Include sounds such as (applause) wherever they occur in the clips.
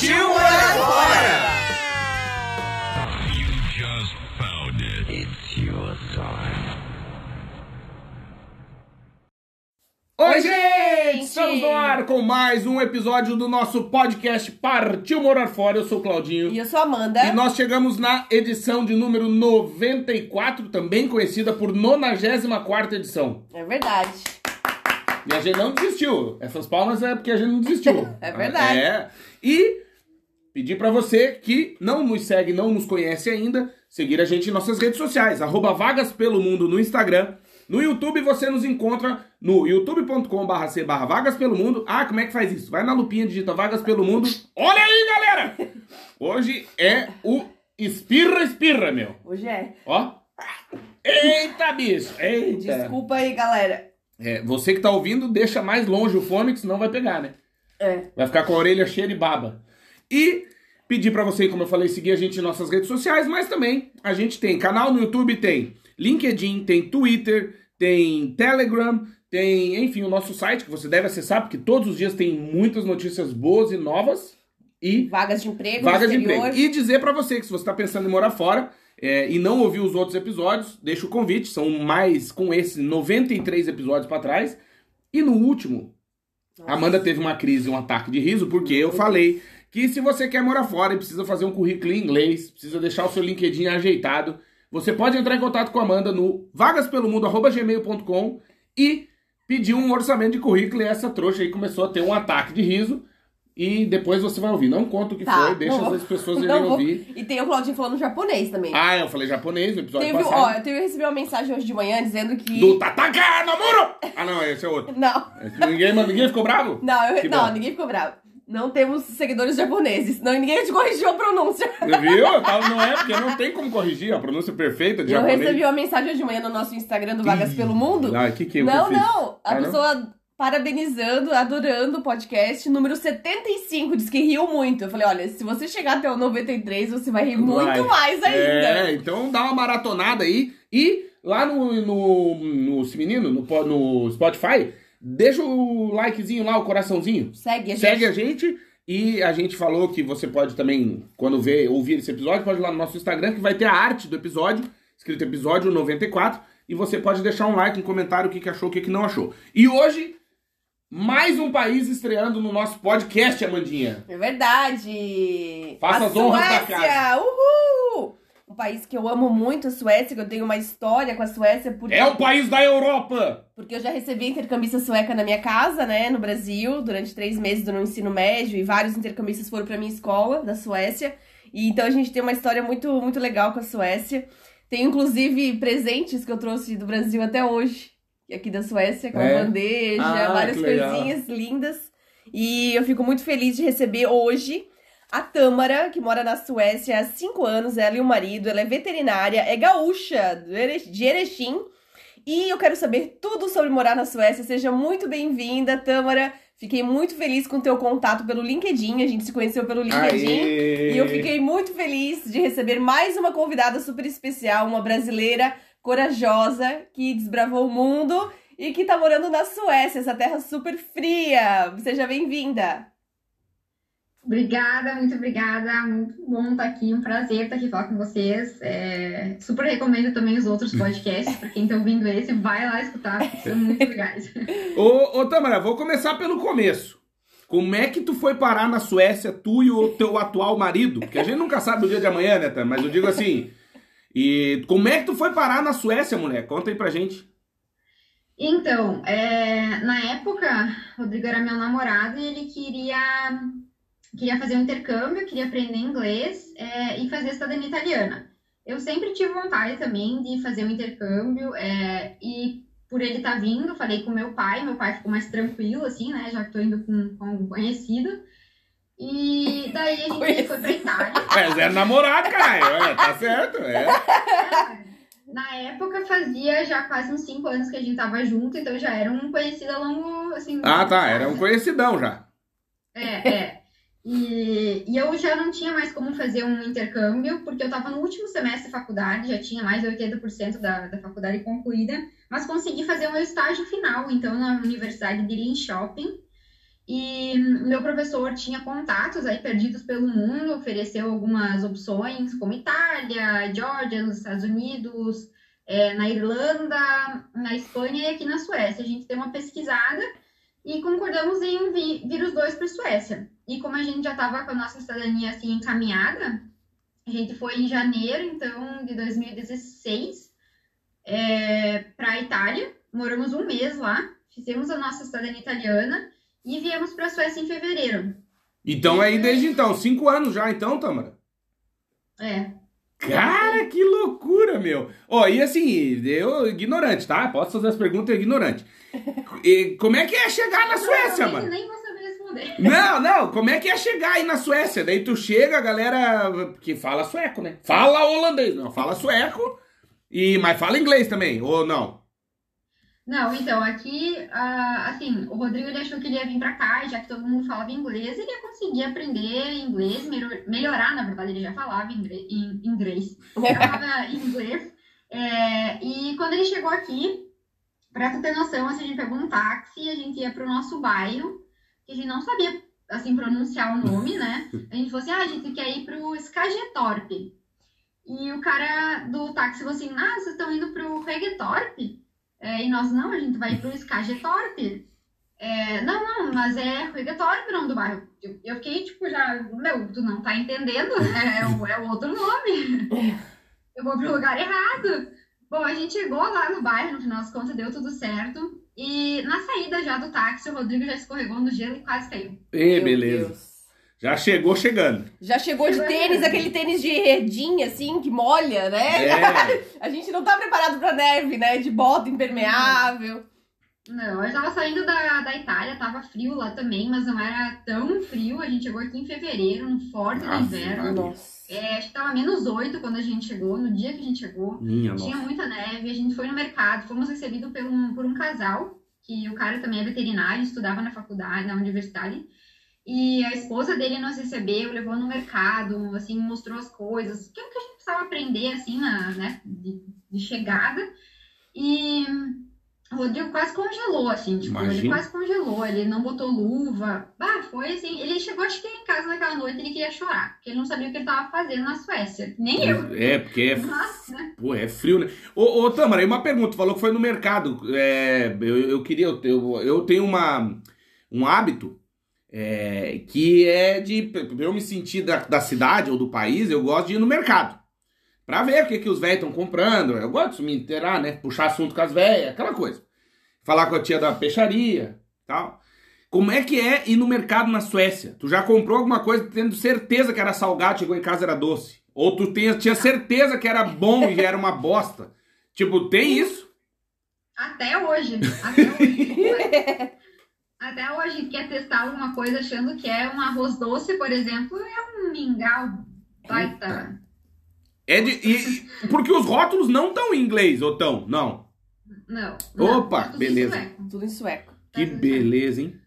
Partiu morar fora! Oi, gente! Estamos no ar com mais um episódio do nosso podcast Partiu Morar Fora. Eu sou o Claudinho. E eu sou a Amanda. E nós chegamos na edição de número 94, também conhecida por 94 edição. É verdade. E a gente não desistiu. Essas palmas é porque a gente não desistiu. (laughs) É verdade. É. E pedir pra você que não nos segue, não nos conhece ainda, seguir a gente em nossas redes sociais. Arroba Vagas Pelo Mundo no Instagram. No YouTube você nos encontra no youtube.com.br c Vagas Pelo Mundo. Ah, como é que faz isso? Vai na lupinha, digita Vagas Pelo Mundo. Olha aí, galera! Hoje é o Espirra Espirra, meu. Hoje é. Ó. Eita, bicho! Eita! Desculpa aí, galera. É, você que tá ouvindo, deixa mais longe o fone, que senão vai pegar, né? É. Vai ficar com a orelha cheia de baba. E pedir pra você, como eu falei, seguir a gente em nossas redes sociais, mas também a gente tem canal no YouTube, tem LinkedIn, tem Twitter, tem Telegram, tem, enfim, o nosso site que você deve acessar, porque todos os dias tem muitas notícias boas e novas. E Vagas de emprego vagas de emprego. E dizer pra você que se você tá pensando em morar fora é, e não ouviu os outros episódios, deixa o convite. São mais, com esse, 93 episódios pra trás. E no último, a Amanda teve uma crise, um ataque de riso, porque eu falei que se você quer morar fora e precisa fazer um currículo em inglês, precisa deixar o seu LinkedIn ajeitado, você pode entrar em contato com a Amanda no vagaspelomundo.gmail.com e pedir um orçamento de currículo e essa trouxa aí começou a ter um ataque de riso e depois você vai ouvir. Não conta o que Tá, foi, deixa as pessoas (laughs) irem ouvir. E tem o Claudinho falando japonês também. Ah, eu falei japonês no episódio Teve, passado. ó, eu teve- recebi uma mensagem hoje de manhã dizendo que. Do Tataka no muro! Ah, não, esse é outro. Não, Ninguém, ninguém ficou bravo? não, eu- não, ninguém ficou bravo. Não temos seguidores japoneses. Não, ninguém te corrigiu a pronúncia. Viu? Eu tava- não é, porque não tem como corrigir a pronúncia perfeita de Eu japonês. recebi uma mensagem hoje de manhã no nosso Instagram do Vagas Pelo Mundo. Ah, que que eu não, eu não. A Ah, não? pessoa parabenizando, adorando o podcast. Número 75, diz que riu muito. Eu falei, olha, se você chegar até o 93, você vai rir muito Vai. mais ainda. É, então dá uma maratonada aí. E lá no, no, no menino, no, no Spotify, deixa o likezinho lá, o coraçãozinho. Segue a gente. Segue a gente. E a gente falou que você pode também, quando ver, ouvir esse episódio, pode ir lá no nosso Instagram, que vai ter a arte do episódio, escrito episódio 94. E você pode deixar um like, um comentário, o que, que achou, o que, que não achou. E hoje, mais um país estreando no nosso podcast, Amandinha. É verdade. Faça a as honras da Suécia. Uhul! Um país que eu amo muito, a Suécia, que eu tenho uma história com a Suécia, porque, É o país da Europa! porque eu já recebi intercambista sueca na minha casa, né, no Brasil, durante três meses do meu ensino médio, e vários intercambistas foram pra minha escola, da Suécia. E então a gente tem uma história muito, muito legal com a Suécia. Tem inclusive presentes que eu trouxe do Brasil até hoje, aqui da Suécia, com É? bandeja, Ah, várias coisinhas lindas. E eu fico muito feliz de receber hoje a Tâmara, que mora na Suécia há cinco anos, ela e o marido. Ela é veterinária, é gaúcha de Erechim. E eu quero saber tudo sobre morar na Suécia. Seja muito bem-vinda, Tâmara. Fiquei muito feliz com o teu contato pelo LinkedIn. A gente se conheceu pelo LinkedIn. Aê! E eu fiquei muito feliz de receber mais uma convidada super especial, uma brasileira corajosa que desbravou o mundo e que tá morando na Suécia, essa terra super fria. Seja bem-vinda. Obrigada, muito obrigada. Muito bom estar aqui, um prazer estar aqui falar com vocês. É, super recomendo também os outros (laughs) podcasts, para quem está ouvindo esse, vai lá escutar, são (laughs) muito legais. Ô, ô Tamara, vou começar pelo começo. Como é que tu foi parar na Suécia, tu e o teu atual marido? Porque a gente nunca sabe o dia de amanhã, né, Tam? Mas eu digo assim. E como é que tu foi parar na Suécia, mulher? Conta aí pra gente. Então, é, na época, o Rodrigo era meu namorado e ele queria, queria fazer um intercâmbio, queria aprender inglês é, e fazer cidadania italiana. Eu sempre tive vontade também de fazer um intercâmbio é, e por ele estar tá vindo, falei com meu pai, meu pai ficou mais tranquilo, assim, né? Já que tô indo com, com um conhecido. E daí a gente Conhecido. foi pra Itália. (laughs) Mas é namorar, cara. tá certo, é. é. (laughs) Na época fazia já quase uns 5 anos que a gente tava junto, então já era um conhecido a longo, assim... Ah, tá, era um conhecidão já. É, é. E, e eu já não tinha mais como fazer um intercâmbio, porque eu estava no último semestre de faculdade, já tinha mais de 80% da, da faculdade concluída, mas consegui fazer meu estágio final, então, na Universidade de Lean Shopping. E meu professor tinha contatos aí perdidos pelo mundo, ofereceu algumas opções, como Itália, Georgia, nos Estados Unidos, é, na Irlanda, na Espanha e aqui na Suécia. A gente deu uma pesquisada e concordamos em vir, os dois para a Suécia. E como a gente já estava com a nossa cidadania assim encaminhada, a gente foi em janeiro, então, de 2016, é, para a Itália. Moramos um mês lá, fizemos a nossa cidadania italiana e viemos para a Suécia em fevereiro. Então, aí desde então, cinco anos já, então, Tamara? É. Cara, que loucura, meu. Ó, oh, e assim, eu ignorante, tá? Posso fazer as perguntas ignorante. E, como é que é chegar na Suécia, mano? Nem vou saber responder. Não, não, como é que é chegar aí na Suécia? Daí tu chega, a galera que fala sueco, né? Fala holandês, não, fala sueco, e, mas fala inglês também, ou não? Não, então, aqui, uh, assim, o Rodrigo ele achou que ele ia vir pra cá, já que todo mundo falava inglês, ele ia conseguir aprender inglês, melhorar, na verdade, ele já falava inglês, (laughs) falava inglês. É, e quando ele chegou aqui, pra tu ter noção, assim, a gente pegou um táxi e a gente ia pro nosso bairro, que a gente não sabia, assim, pronunciar o nome, né? A gente falou assim, ah, a gente quer ir pro Skagetorp. E o cara do táxi falou assim, ah, vocês estão indo pro Regetorp? É, e nós, não, a gente vai pro Skagetorp. É, não, não, mas é Regetorp o nome do bairro. Eu, eu, fiquei, tipo, já, meu, tu não tá entendendo? (laughs) É, é, é outro nome. Eu vou pro lugar errado. Bom, a gente chegou lá no bairro, no final das contas deu tudo certo. E na saída já do táxi, o Rodrigo já escorregou no gelo e quase caiu. E beleza. Já chegou chegando. Já chegou de tênis, aquele tênis de redinha, assim, que molha, né? É. (laughs) a gente não tá preparado pra neve, né? De bota impermeável. Não, eu tava saindo da, da Itália, tava frio lá também, mas não era tão frio. A gente chegou aqui em fevereiro, no forte do inverno. Nossa. É, acho que tava menos 8 quando a gente chegou, no dia que a gente chegou. Minha tinha nossa. muita neve, a gente foi no mercado, fomos recebidos por um, por um casal, que o cara também é veterinário, estudava na faculdade, na universidade. E a esposa dele nos recebeu, levou no mercado, assim, mostrou as coisas, que é o que a gente precisava aprender, assim, na, né, de, de chegada. E o Rodrigo quase congelou, assim, tipo, Imagina. ele quase congelou, ele não botou luva. Ah, foi assim, ele chegou, acho que em casa naquela noite, ele queria chorar, porque ele não sabia o que ele tava fazendo na Suécia. Nem eu. É, porque é. Nossa, né? Pô, é frio, né? Ô, ô Tamara, uma pergunta, falou que foi no mercado. É, eu, eu queria, eu, eu tenho uma, um hábito. É, que é de eu me sentir da, da cidade ou do país, eu gosto de ir no mercado. Pra ver o que, que os velhos estão comprando. Eu gosto de me inteirar, né? Puxar assunto com as velhas, aquela coisa. Falar com a tia da peixaria tal. Como é que é ir no mercado na Suécia? Tu já comprou alguma coisa tendo certeza que era salgado, chegou em casa era doce? Ou tu tinha, tinha certeza que era bom e era uma bosta? Tipo, tem isso? Até hoje. Até hoje. (laughs) Até hoje quer testar alguma coisa achando que é um arroz doce, por exemplo, é um mingau baita. É de, e, porque os rótulos não estão em inglês, ou estão? Não. Não. Opa, tudo beleza. Em sueco. Tudo em sueco. Que beleza, hein?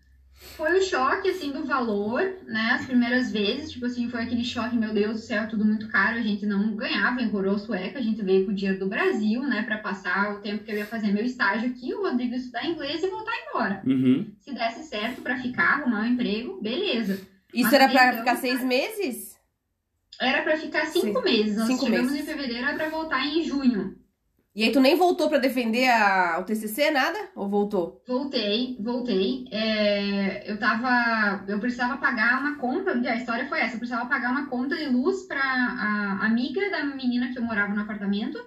Foi o choque, assim, do valor, né? As primeiras vezes, tipo assim, foi aquele choque, meu Deus do céu, tudo muito caro. A gente não ganhava em coroa sueca, a gente veio com o dinheiro do Brasil, né? Pra passar o tempo que eu ia fazer meu estágio aqui, o Rodrigo estudar inglês e voltar embora. Uhum. Se desse certo pra ficar, arrumar um emprego, beleza. Isso Mas era pra então, ficar seis meses? Era para ficar cinco Sim. meses. Nós cinco chegamos meses. em fevereiro, era para voltar em junho. E aí tu nem voltou para defender a, o TCC, nada? Ou voltou? Voltei, voltei. É, eu tava, eu precisava pagar uma conta, a história foi essa, eu precisava pagar uma conta de luz para a amiga da menina que eu morava no apartamento.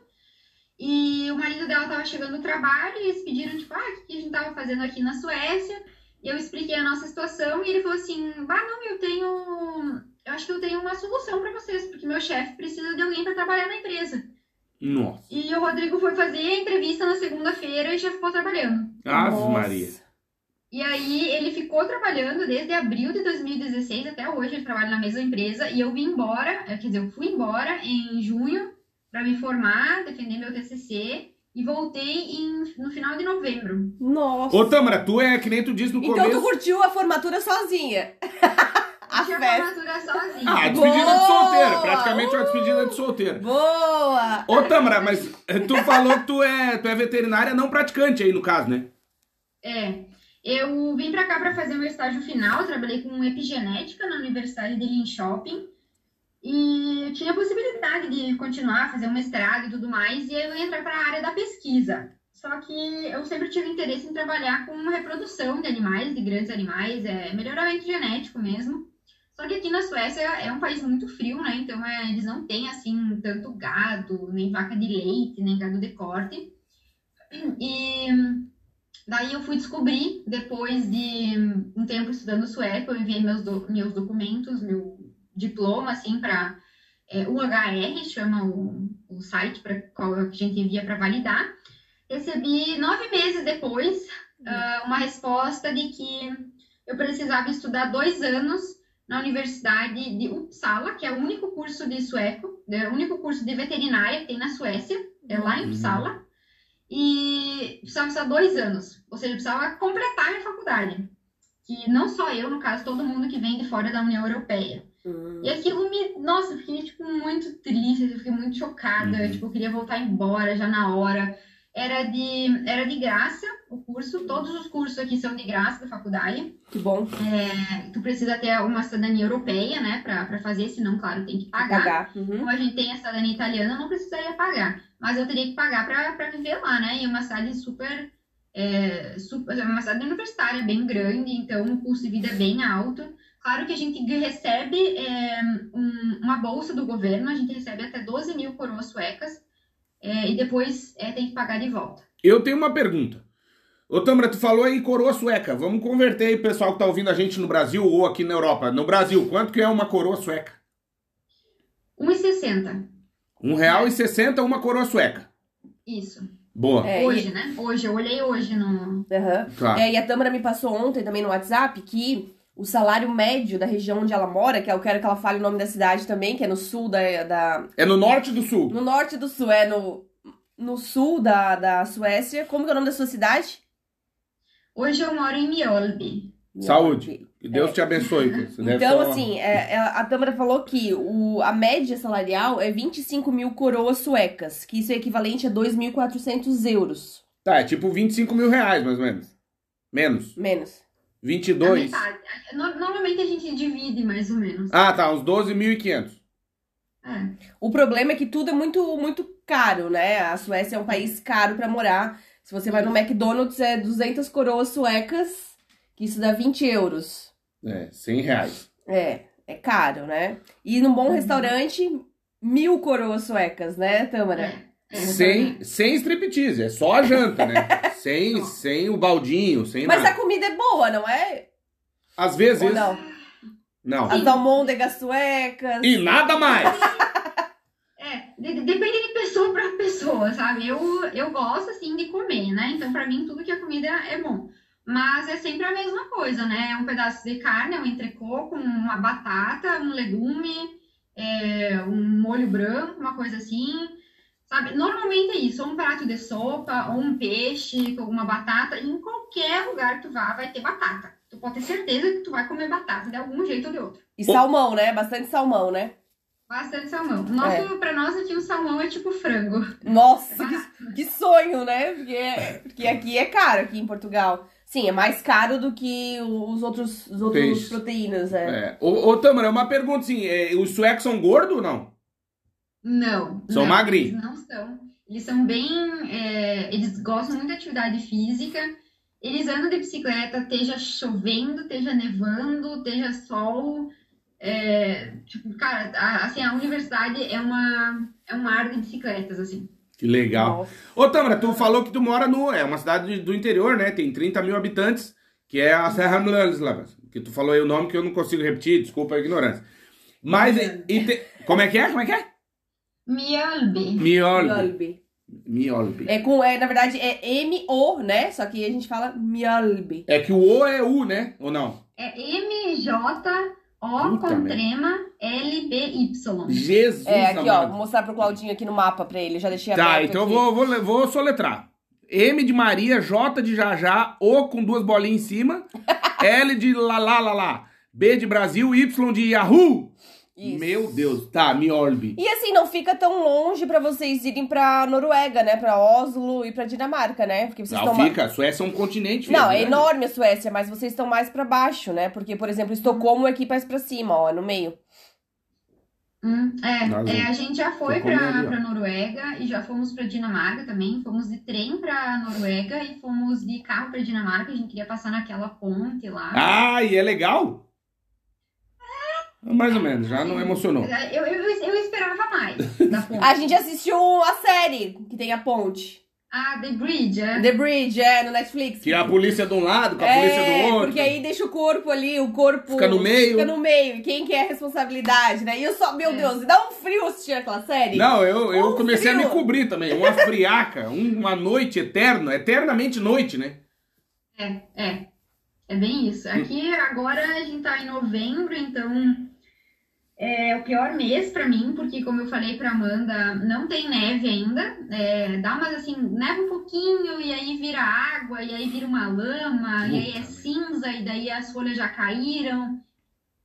E o marido dela tava chegando do trabalho e eles pediram, tipo, ah, o que a gente tava fazendo aqui na Suécia? E eu expliquei a nossa situação e ele falou assim, bah, não, eu tenho eu acho que eu tenho uma solução para vocês, porque meu chefe precisa de alguém para trabalhar na empresa. Nossa. E o Rodrigo foi fazer a entrevista na segunda-feira e já ficou trabalhando. Ave Nossa. Maria. E aí ele ficou trabalhando desde abril de 2016 até hoje, ele trabalha na mesma empresa, e eu vim embora, eh, quer dizer, eu fui embora em junho para me formar, defender meu TCC, e voltei em- no final de novembro. Nossa. Ô, Tâmara, tu é que nem tu disse no Então começo. tu curtiu a formatura sozinha. (laughs) A Tinha festa. formatura sozinha. Ah, despedida de Boa! solteiro. Praticamente uma despedida de solteiro. Boa! Ô, Tâmara, mas eh, tu falou que tu é, tu é veterinária não praticante aí, no caso, né? É. Eu vim pra cá para fazer meu estágio final, trabalhei com epigenética na Universidade de Linköping e eu tinha a possibilidade de continuar, fazer um mestrado e tudo mais, e aí eu ia entrar para a área da pesquisa. Só que eu sempre tive interesse em trabalhar com reprodução de animais, de grandes animais, é, melhoramento genético mesmo. Só que aqui na Suécia é um país muito frio, né? Então é, eles não têm assim tanto gado, nem vaca de leite, nem gado de corte. E Daí eu fui descobrir, depois de um tempo estudando sueco, eu enviei meus, do- meus documentos, meu diploma, assim, para UHR, chama o, o site para qual a gente envia para validar. Recebi nove meses depois ah, uma resposta de que eu precisava estudar dois anos na Universidade de Uppsala, que é o único curso de sueco, é o único curso de veterinária que tem na Suécia, é lá em Uhum. Uppsala. E precisava estudar dois anos, ou seja, precisava completar a minha faculdade. Que não só eu, no caso, todo mundo que vem de fora da União Europeia. Hum. E aquilo me. Nossa, eu fiquei, tipo, muito triste, eu fiquei muito chocada. Uhum. Tipo, eu queria voltar embora já na hora. Era de, era de graça o curso, todos os cursos aqui são de graça da faculdade. Que bom. É, tu precisa ter uma cidadania europeia, né, pra fazer, senão, claro, tem que pagar. Pagar. Uhum. Como a gente tem a cidadania italiana, eu não precisaria pagar. Mas eu teria que pagar pra viver lá, né? E é uma cidade super, é, super. É uma cidade universitária bem grande, então o custo de vida é bem alto. Claro que a gente recebe é, um- uma bolsa do governo, a gente recebe até 12 mil coroas suecas, é, e depois é, tem que pagar de volta. Eu tenho uma pergunta. Ô, Tâmara, tu falou aí coroa sueca. Vamos converter aí pessoal que tá ouvindo a gente no Brasil ou aqui na Europa. No Brasil, quanto que é uma coroa sueca? 1,60. Um real e sessenta uma coroa sueca. Isso. Boa. É, hoje, né? Hoje, eu olhei hoje no. Aham. Tá. É, e a Tâmara me passou ontem também no WhatsApp que o salário médio da região onde ela mora, que eu quero que ela fale o nome da cidade também, que é no sul da. da É no norte do sul. no norte do sul, é no, no sul da, da Suécia. Como que é o nome da sua cidade? Hoje eu moro em Mjölby. Saúde. Que Deus te abençoe. Então, assim, é, é, a Tâmara falou que o, a média salarial é 25 mil coroas suecas, que isso é equivalente a 2.400 euros. Tá, é tipo 25 mil reais, mais ou menos. Menos. Menos. A 22. metade. No- Normalmente a gente divide mais ou menos. Ah, tá, uns 12.500. É. O problema é que tudo é muito, muito caro, né? A Suécia é um país caro pra morar. Se você vai no McDonald's, é 200 coroas suecas, que isso dá 20 euros. É, 100 reais. É, é caro, né? E num bom restaurante, mil coroas suecas, né, Tâmara? É. Sem, sem striptease, é só a janta, né? (laughs) sem, sem o baldinho, sem Mas nada. a comida é boa, não é? Às vezes. Ou não? Não. As almôndegas suecas. E nada mais. (laughs) É, de- de- depende de pessoa para pessoa, sabe? Eu, eu gosto, assim, de comer, né? Então, para mim, tudo que é comida é bom. Mas é sempre a mesma coisa, né? É um pedaço de carne, um entrecô com uma batata, um legume, é, um molho branco, uma coisa assim, sabe? Normalmente é isso, ou um prato de sopa, ou um peixe com alguma batata. Em qualquer lugar que tu vá, vai ter batata. Tu pode ter certeza que tu vai comer batata, de algum jeito ou de outro. E salmão, né? Bastante salmão, né? Bastante salmão. Nosso, Pra nós aqui, o salmão é tipo frango. Nossa, que, que sonho, né? Porque, porque aqui é caro, aqui em Portugal. Sim, é mais caro do que os outros, os outros Peixe. proteínas, é. É. Ô, ô Tâmara, uma pergunta assim: é, os suecos são gordos ou não? Não. São não? Eles não são. Eles são bem. é, eles gostam muito de atividade física. Eles andam de bicicleta, esteja chovendo, esteja nevando, esteja sol. É, tipo, cara, a, assim, a universidade é uma é um mar de bicicletas, assim. Que legal. Nossa. Ô Tâmara, tu falou que tu mora no. É uma cidade do interior, né? Tem 30 mil habitantes, que é a Serra Mlanslavas. Que tu falou aí o nome que eu não consigo repetir, desculpa a ignorância. Mas. e te- Como é que é? Como é que é? Mjolby. Mjölby. Mjolby. É com, é, na verdade, é M-O, né? Só que a gente fala Mjölby. É que o O é U, né? Ou não? É M-J-O com trema L-B-Y. Jesus É, aqui, ó, amado. vou mostrar pro Claudinho aqui no mapa pra ele. Eu já deixei Tá, então eu aqui. vou, vou, le- vou soletrar. M de Maria, J de Jajá, O com duas bolinhas em cima, (laughs) L de lá, lá, lá, lá, B de Brasil, Y de Yahoo. Isso. Meu Deus, tá, Mjolby. E assim, não fica tão longe pra vocês irem pra Noruega, né? Pra Oslo e pra Dinamarca, né? Porque vocês Não, estão. fica, a Suécia é um continente. filho, Não, é né? enorme a Suécia, mas vocês estão mais pra baixo, né? Porque, por exemplo, Estocolmo é aqui mais pra cima, ó, no meio. Hum, é, é, a gente já foi pra, ó. pra Noruega e já fomos pra Dinamarca também. Fomos de trem pra Noruega e fomos de carro pra Dinamarca. A gente queria passar naquela ponte lá. Ah, e é legal? Mais ou menos, já não emocionou. Eu, eu, eu esperava mais (laughs) da ponte. A gente assistiu a série que tem a ponte. Ah, The Bridge, é? The Bridge, é, no Netflix. Que a polícia de um lado, com a polícia É, do outro. porque aí deixa o corpo ali, o corpo... Fica no meio. Fica no meio. Quem que é a responsabilidade, né? E eu só, meu É. Deus, dá um frio assistir aquela série. Não, eu, eu Um comecei a frio. me cobrir também. Uma friaca, um- uma noite eterna, eternamente noite, né? É, é. É bem isso. Aqui agora a gente tá em novembro, então é o pior mês pra mim, porque como eu falei pra Amanda, não tem neve ainda. É, dá umas assim, neva um pouquinho e aí vira água, e aí vira uma lama, e aí é Puta cinza, e daí as folhas já caíram.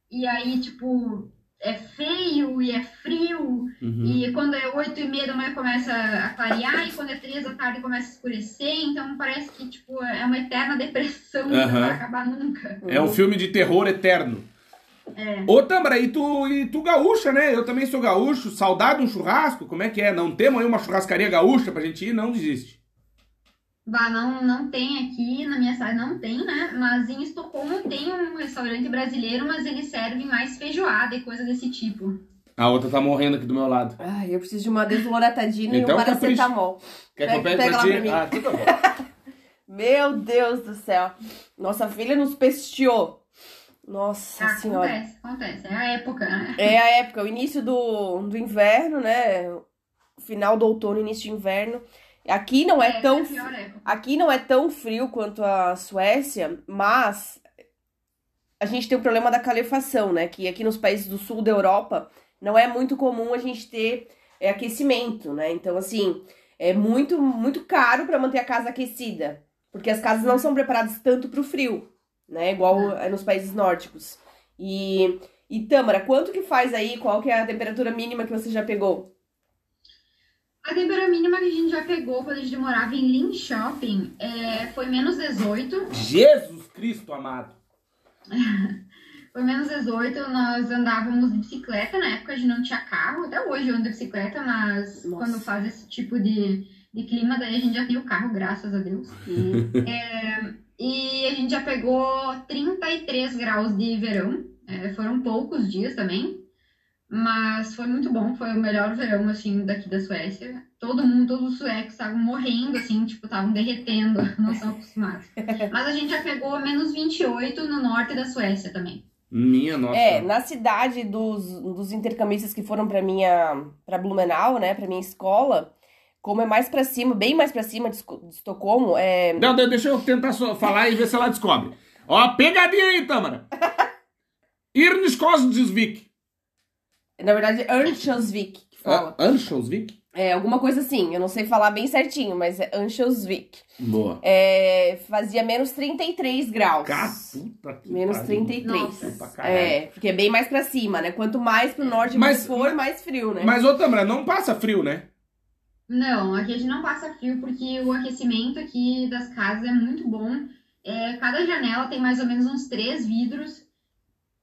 E aí, tipo, é feio e é frio. Uhum. E quando é 8 e meia da manhã começa a clarear, e quando é 3 da tarde começa a escurecer, então parece que, tipo, é uma eterna depressão que não vai acabar nunca. É um filme de terror eterno. É. Ô, Tambra, e tu, e tu gaúcha, né? Eu também sou gaúcho. Saudade de um churrasco? Como é que é? Não temos aí uma churrascaria gaúcha pra gente ir? Não desiste. Bah, não, não tem aqui, na minha cidade não tem, né? Mas em Estocolmo tem um restaurante brasileiro, mas eles servem mais feijoada e coisa desse tipo. A outra tá morrendo aqui do meu lado. Ai, eu preciso de uma desloratadina Então, e um capricha. paracetamol. Quer que eu pegue pra ti? pra mim. Ah, tudo bom. (laughs) Meu Deus do céu. Nossa filha nos pesteou. Nossa Ah, senhora. acontece, acontece. É a época, né? É a época, o início do, do inverno, né? Final do outono, início de inverno. Aqui não é, tão a pior época. Aqui não é tão frio quanto a Suécia, mas a gente tem o problema da calefação, né? Que aqui nos países do sul da Europa não é muito comum a gente ter é, aquecimento, né? Então, assim, é muito, muito caro para manter a casa aquecida, porque as casas não são preparadas tanto para o frio, né? Igual é nos países nórdicos. E, e Tâmara, quanto que faz aí? Qual que é a temperatura mínima que você já pegou? A temperatura mínima que a gente já pegou quando a gente morava em Linköping é, foi menos 18. Jesus Cristo amado. (laughs) Foi menos 18, nós andávamos de bicicleta, na época a gente não tinha carro, até hoje eu ando de bicicleta, mas Nossa. quando faz esse tipo de, de clima, daí a gente já tem o carro, graças a Deus. Hum. (laughs) E a gente já pegou 33 graus de verão, é, foram poucos dias também, mas foi muito bom, foi o melhor verão, assim, daqui da Suécia. Todo mundo, todos os suecos estavam morrendo, assim, tipo, estavam derretendo, (laughs) não são acostumados. Mas a gente já pegou menos 28 no norte da Suécia também. Minha nossa. É, na cidade dos, dos intercambistas que foram pra minha para Blumenau, né, pra minha escola, como é mais pra cima, bem mais pra cima de, Estocolmo, é Não, de- deixa eu tentar só falar e ver se ela descobre. Ó, pegadinha aí, Tamara. Irniskosdisvik. (laughs) na verdade que fala. Anschosvik? É alguma coisa assim, eu não sei falar bem certinho, mas é Örnsköldsvik. Boa. É, fazia menos 33 graus. Cara, puta que Menos pariu. 33. Nossa. É, porque é bem mais pra cima, né? Quanto mais pro norte Mas- for, mais frio, né? Mas, ô Tamara, não passa frio, né? Não, aqui a gente não passa frio porque o aquecimento aqui das casas é muito bom. É, cada janela tem mais ou menos uns três vidros.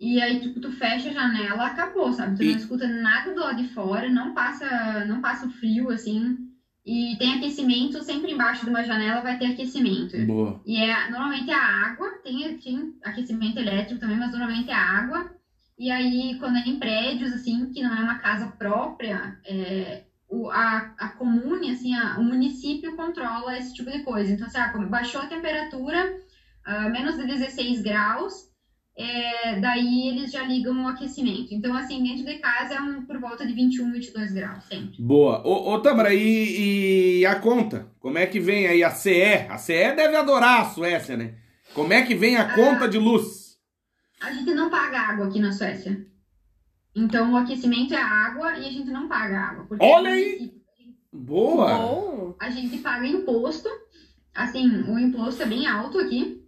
E aí, tipo, tu fecha a janela, acabou, sabe? Tu E- não escuta nada do lado de fora, não passa, não passa frio, assim. E tem aquecimento, sempre embaixo de uma janela vai ter aquecimento. Boa. E é normalmente a água, tem, tem aquecimento elétrico também, mas normalmente é a água. E aí, quando é em prédios, assim, que não é uma casa própria, é, o, a, a comune, assim, a- o município controla esse tipo de coisa. Então, assim, ah, baixou a temperatura, ah, menos de 16 graus, é, daí eles já ligam o aquecimento. Então, assim, dentro de casa é um, por volta de 21, 22 graus, sempre. Boa. Ô, ô Tamara, e, e a conta? Como é que vem aí a CE? A CE deve adorar a Suécia, né? Como é que vem a conta de luz? A gente não paga água aqui na Suécia. Então, o aquecimento é a água e a gente não paga água. porque Olha é aí! Boa! Bom. A gente paga imposto. Assim, o imposto é bem alto aqui.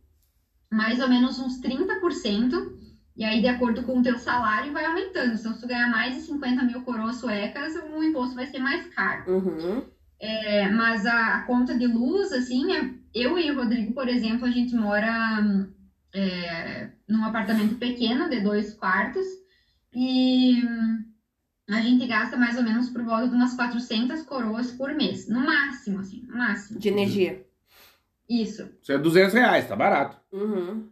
Mais ou menos uns 30%. E aí, de acordo com o teu salário, vai aumentando. Então, se tu ganhar mais de 50 mil coroas suecas, o imposto vai ser mais caro. Uhum. É, mas a, a conta de luz, assim, é- eu e o Rodrigo, por exemplo, a gente mora é, num apartamento pequeno de dois quartos e hum, a gente gasta mais ou menos por volta de umas 400 coroas por mês, no máximo, assim, no máximo. De energia. Isso. Isso é 200 reais, tá barato. Uhum.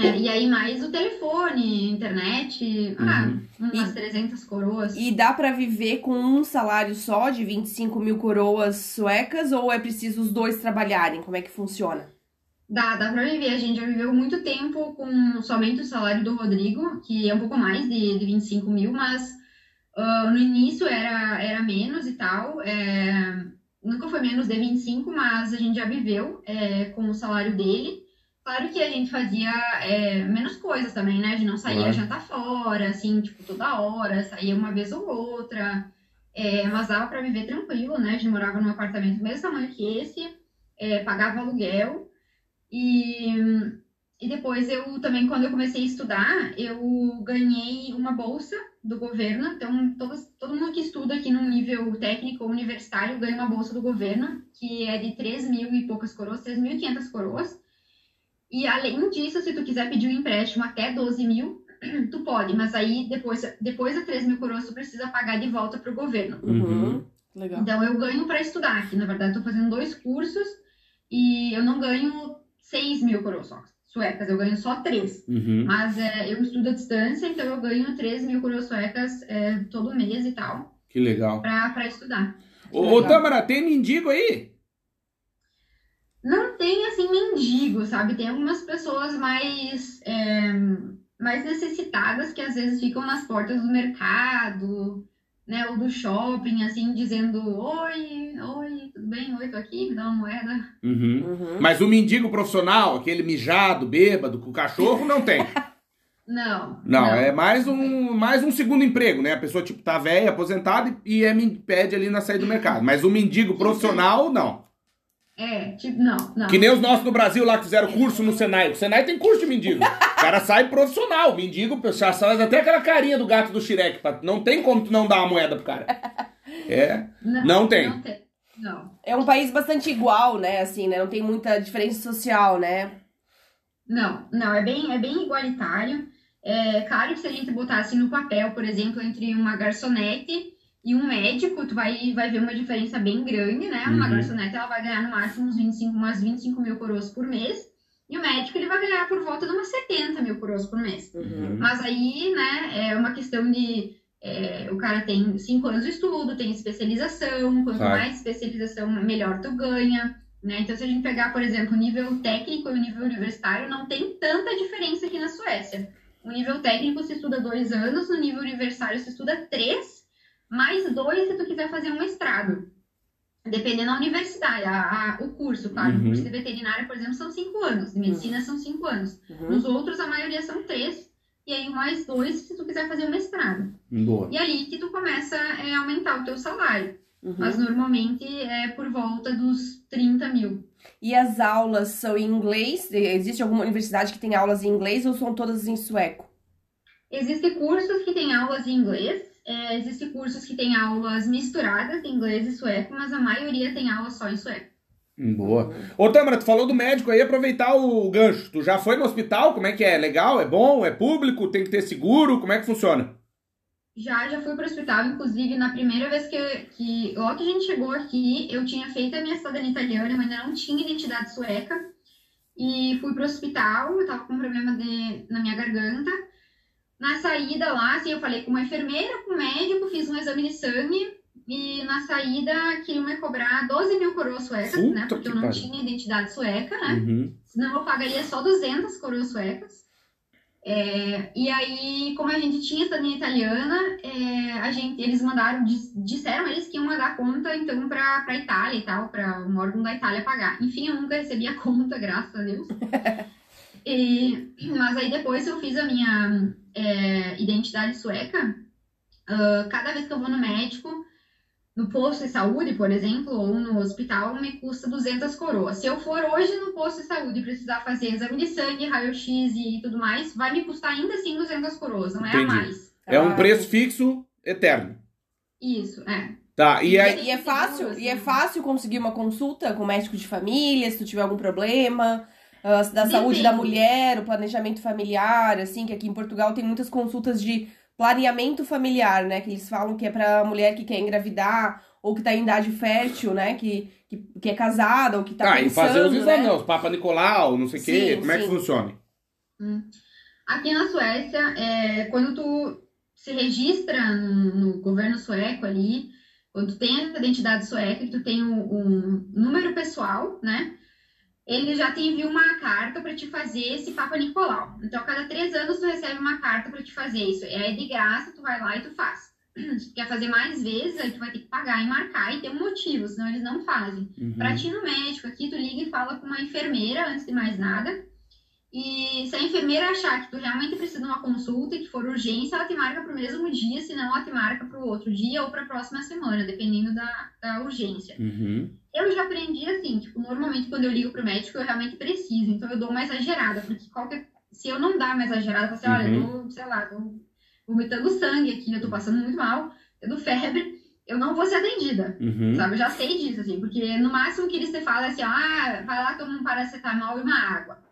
É, e aí mais o telefone, internet, ah, Uhum. umas E- 300 coroas. E dá pra viver com um salário só de 25 mil coroas suecas ou é preciso os dois trabalharem? Como é que funciona? Dá, dá pra viver. A gente já viveu muito tempo com somente o salário do Rodrigo, que é um pouco mais de, de 25 mil, mas ah, no início era, era menos e tal. é, nunca foi menos de 25, mas a gente já viveu é, com o salário dele. Claro que a gente fazia é, menos coisas também, né? A gente não saía Claro. jantar fora, assim, tipo, toda hora, saía uma vez ou outra. É, mas dava pra viver tranquilo, né? A gente morava num apartamento do mesmo tamanho que esse, é, pagava aluguel. E, e depois eu também, quando eu comecei a estudar, eu ganhei uma bolsa do governo. Então, todos, todo mundo que estuda aqui no nível técnico ou universitário ganha uma bolsa do governo, que é de 3 mil e poucas coroas, 3.500 coroas. E além disso, se tu quiser pedir um empréstimo até 12 mil, (clears throat) tu pode, mas aí depois, depois das 3 mil coroas tu precisa pagar de volta pro governo. Uhum. Legal. Então eu ganho para estudar aqui. Na verdade, estou fazendo dois cursos e eu não ganho 6 mil coroas suecas, eu ganho só 3. Uhum. Mas é, eu estudo à distância, então eu ganho 3 mil coroas suecas é, todo mês e tal, Que legal. para estudar. Ô, ô Tamara, tem mendigo aí? Não tem assim mendigo, sabe? Tem algumas pessoas mais, é, mais necessitadas que às vezes ficam nas portas do mercado, né? Ou do shopping, assim, dizendo: Oi, oi, tudo bem? Oi, tô aqui, me dá uma moeda. Uhum. Uhum. Mas o mendigo profissional, aquele mijado, bêbado, com cachorro, não tem. (laughs) Não. Não, é mais um, mais um segundo emprego, né? A pessoa, tipo, tá velha, aposentada e, e é, pede ali na saída do mercado. Mas o mendigo profissional, não. É, tipo, não, não. Que nem os nossos no Brasil lá que fizeram curso no Senai. O Senai tem curso de mendigo. O cara sai profissional. Mendigo, já faz até aquela carinha do gato do Shrek. pra- Não tem como tu não dar uma moeda pro cara. É. não tem. Não tem. Não. É um país bastante igual, né? Assim, né? Não tem muita diferença social, né? Não, não, é bem, é bem igualitário. É claro que se a gente botasse no papel, por exemplo, entre uma garçonete e um médico, tu vai, vai ver uma diferença bem grande, né? Uma Uhum. garçonete, ela vai ganhar no máximo uns 25, umas 25 mil coroas por mês. E o médico, ele vai ganhar por volta de umas 70 mil coroas por mês. Uhum. Mas aí, né, é uma questão de. é, o cara tem cinco anos de estudo, tem especialização, quanto Claro. mais especialização, melhor tu ganha. Né? Então, se a gente pegar, por exemplo, o nível técnico e o nível universitário, não tem tanta diferença aqui na Suécia. O nível técnico se estuda dois anos, no nível universitário se estuda três, mais dois se tu quiser fazer um mestrado. Dependendo da universidade, a- a- o curso, claro. Uhum. O curso de veterinária, por exemplo, são cinco anos. De medicina são cinco anos. Uhum. Nos outros, a maioria são três. E aí, mais dois se tu quiser fazer o mestrado. Boa. E ali que tu começa é, a aumentar o teu salário. Uhum. Mas normalmente é por volta dos 30 mil. E as aulas são em inglês? Existe alguma universidade que tem aulas em inglês ou são todas em sueco? Existem cursos que têm aulas em inglês. É, Existem cursos que têm aulas misturadas de inglês e sueco, mas a maioria tem aula só em sueco. Boa. Ô, Tamara, tu falou do médico aí, aproveitar o gancho. Tu já foi no hospital? Como é que é? Legal? É bom? É público? Tem que ter seguro? Como é que funciona? Já, já fui para o hospital, inclusive na primeira vez que, que logo que a gente chegou aqui, eu tinha feito a minha cidadania italiana, mas ainda não tinha identidade sueca. E fui para o hospital, eu tava com um problema de, na minha garganta. Na saída lá, assim, eu falei com uma enfermeira, com o médico, fiz um exame de sangue. E na saída queriam me cobrar 12 mil coroas suecas, Puta né? Porque que eu não pariu. tinha identidade sueca, né? Uhum. Senão eu pagaria só 200 coroas suecas. É, e aí, como a gente tinha cidadania italiana, é, a gente, eles mandaram, disseram eles que iam mandar conta, então, para a Itália e tal, para um órgão da Itália pagar. Enfim, eu nunca recebi a conta, (laughs) graças a Deus. E, mas aí depois eu fiz a minha é, identidade sueca. Uh, cada vez que eu vou no médico, no posto de saúde, por exemplo, ou no hospital, me custa 200 coroas. Se eu for hoje no posto de saúde e precisar fazer exame de sangue, raio-x e tudo mais, vai me custar ainda assim 200 coroas, não é Entendi. a mais. É um preço fixo eterno. Isso, é. Tá, e, E, aí... e é fácil, e é fácil conseguir uma consulta com médico de família, se tu tiver algum problema, ah, da saúde da mulher, o planejamento familiar, assim, que aqui em Portugal tem muitas consultas de planeamento familiar, né? Que eles falam que é pra mulher que quer engravidar ou que tá em idade fértil, né? Que, que, que é casada ou que tá Ah, e pensando, fazer os exames, né? não, os Papa Nicolau, não sei o quê. Sim, Como é que sim. funciona? Aqui na Suécia, é, quando tu se registra no, no governo sueco ali, quando tu tem a identidade sueca, que tu tem um, um número pessoal, né? Ele já te envia uma carta para te fazer esse Papa Nicolau. Então, a cada três anos tu recebe uma carta para te fazer isso. É de graça, tu vai lá e tu faz. (clears throat) Se tu quer fazer mais vezes, aí tu vai ter que pagar e marcar e ter um motivo, senão eles não fazem. Uhum. Pra ti no médico aqui, tu liga e fala com uma enfermeira antes de mais nada. E se a enfermeira achar que tu realmente precisa de uma consulta e que for urgência, ela te marca pro mesmo dia, senão ela te marca pro outro dia ou pra próxima semana, dependendo da, da urgência. Uhum. Eu já aprendi assim, tipo, normalmente quando eu ligo pro médico, eu realmente preciso, então eu dou uma exagerada, porque qualquer. Se eu não dar uma exagerada, eu falo assim, olha, eu tô, sei lá, tô vomitando sangue aqui, eu tô passando muito mal, tendo febre, eu não vou ser atendida. Uhum. Sabe, eu já sei disso, assim, porque no máximo que eles te falam é assim, ah, vai lá, toma um paracetamol e uma água.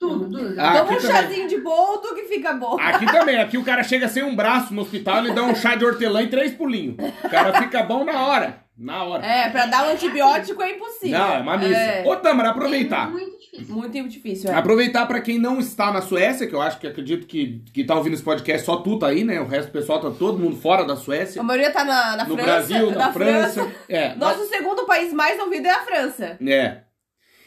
Tudo, tudo. Ah, Toma um aqui também. chazinho de boldo que fica bom. Aqui também, aqui o cara chega sem um braço no hospital, ele dá um chá de hortelã e três pulinhos. O cara fica bom na hora. Na hora. É, pra dar um antibiótico é impossível. Não, é uma missa. É, Ô, Tamara, aproveitar. É muito difícil. muito difícil, é. Aproveitar pra quem não está na Suécia, que eu acho que acredito que, que tá ouvindo esse podcast, só tu tá aí, né? O resto do pessoal tá todo mundo fora da Suécia. A maioria tá na, na no França. Brasil, na, França. É. Nosso segundo país mais ouvido é a França. É.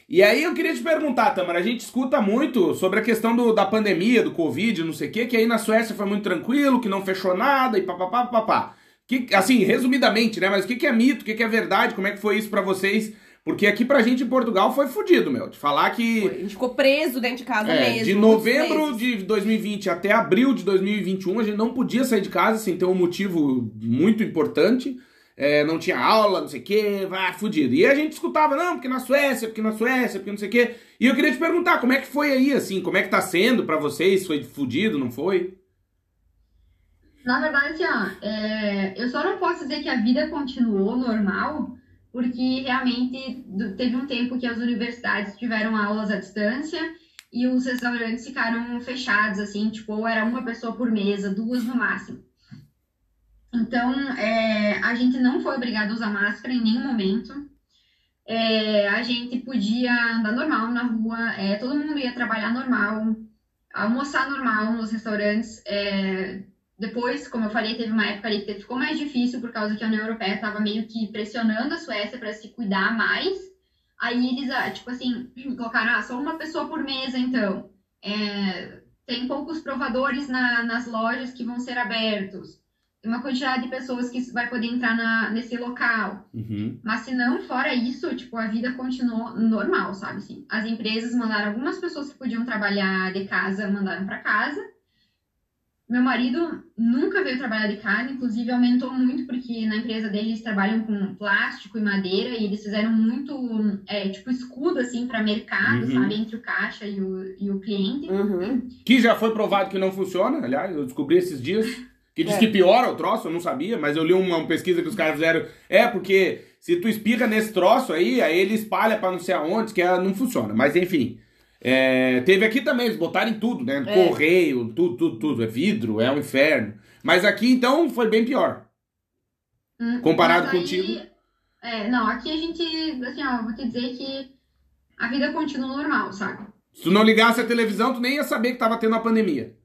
E aí eu queria te perguntar, Tamara, a gente escuta muito sobre a questão do, da pandemia, do Covid, não sei o quê, que aí na Suécia foi muito tranquilo, que não fechou nada e papapá, papapá. Que, assim, resumidamente, né? Mas o que, que é mito, o que, que é verdade, como é que foi isso pra vocês? Porque aqui pra gente em Portugal foi fudido, meu. De falar que Foi, A gente ficou preso dentro de casa é, mesmo. de novembro de 2020 até abril de 2021, a gente não podia sair de casa sem ter um motivo muito importante. É, não tinha aula, não sei o que, vai, fudido. E a gente escutava, não, porque na Suécia, porque na Suécia, porque não sei o que. E eu queria te perguntar, como é que foi aí, assim, como é que tá sendo pra vocês? Foi fudido, não foi? Na verdade, ó, é, eu só não posso dizer que a vida continuou normal, porque realmente teve um tempo que as universidades tiveram aulas à distância e os restaurantes ficaram fechados, assim, tipo, ou era uma pessoa por mesa, duas no máximo. Então, é, a gente não foi obrigado a usar máscara em nenhum momento. É, a gente podia andar normal na rua, é, todo mundo ia trabalhar normal, almoçar normal nos restaurantes. é, depois, como eu falei, teve uma época ali que ficou mais difícil por causa que a União Europeia estava meio que pressionando a Suécia para se cuidar mais. Aí eles, ah, tipo assim, (clears throat) colocaram, ah, só uma pessoa por mesa, então. É, tem poucos provadores na- nas lojas que vão ser abertos. Uma quantidade de pessoas que vai poder entrar na- nesse local. Uhum. Mas se não, fora isso, tipo, a vida continuou normal, sabe? Assim, as empresas mandaram algumas pessoas que podiam trabalhar de casa, mandaram para casa. Meu marido nunca veio trabalhar de casa, inclusive aumentou muito, porque na empresa dele eles trabalham com plástico e madeira, e eles fizeram muito, é, tipo, escudo, assim, para mercado, Uhum. sabe? Entre o caixa e o, e o cliente. Uhum. Que já foi provado que não funciona, aliás, eu descobri esses dias. Que diz É. que piora o troço, eu não sabia, mas eu li uma, uma pesquisa que os caras fizeram. É, porque se tu espirra nesse troço aí, aí ele espalha pra não sei aonde, que é, não funciona. Mas enfim. É, teve aqui também, eles botaram em tudo, né? É. Correio, tudo, tudo, tudo. É vidro, é um inferno. Mas aqui então foi bem pior. Hum, Comparado aí- contigo? É, não, aqui a gente, assim, ó, vou te dizer que a vida continua normal, sabe? Se tu não ligasse a televisão, tu nem ia saber que tava tendo a pandemia.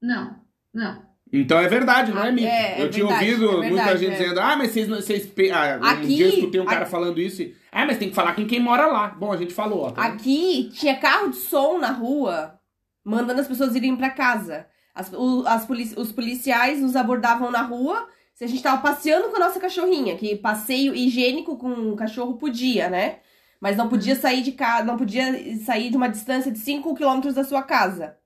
Não, não. Então é verdade, não é Ah, mito. é, é eu tinha verdade, ouvido é muita verdade, gente é. dizendo, ah, mas vocês. vocês ah, um Aqui- dia eu escutei um cara aqui- falando isso e. Ah, mas tem que falar com quem mora lá. Bom, a gente falou, ó. tá vendo? Aqui tinha carro de som na rua mandando as pessoas irem pra casa. As, o- as polici- os policiais nos abordavam na rua se a gente tava passeando com a nossa cachorrinha, que passeio higiênico com o cachorro podia, né? Mas não podia sair de casa, não podia sair de uma distância de 5 quilômetros da sua casa.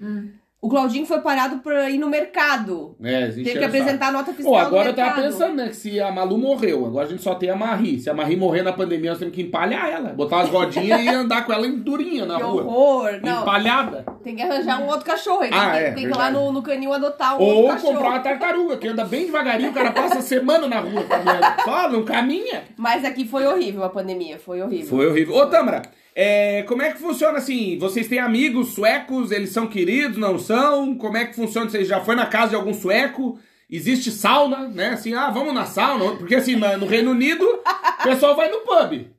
Hum. O Claudinho foi parado pra ir no mercado. É, Teve que apresentar a nota fiscal Pô, agora eu tava pensando, né, que se a Malu morreu, agora a gente só tem a Marie. Se a Marie morrer na pandemia, nós temos que empalhar ela. Botar umas rodinhas e andar com ela em durinha na Que rua. horror! Não, Empalhada. tem que arranjar um outro cachorro. Aí Ah, tem, que- é, tem que ir lá no, no canil adotar um Ou outro cachorro. comprar uma tartaruga, que anda bem devagarinho, o cara passa semana na rua caminhando. Só, não caminha. Mas aqui foi horrível a pandemia, foi horrível. Foi horrível. Ô, Tâmara, é, como é que funciona assim? Vocês têm amigos suecos? Eles são queridos, não são? Como é que funciona? Você já foi na casa de algum sueco? Existe sauna, né? Assim, ah, vamos na sauna. Porque assim, no Reino Unido, o pessoal vai no pub.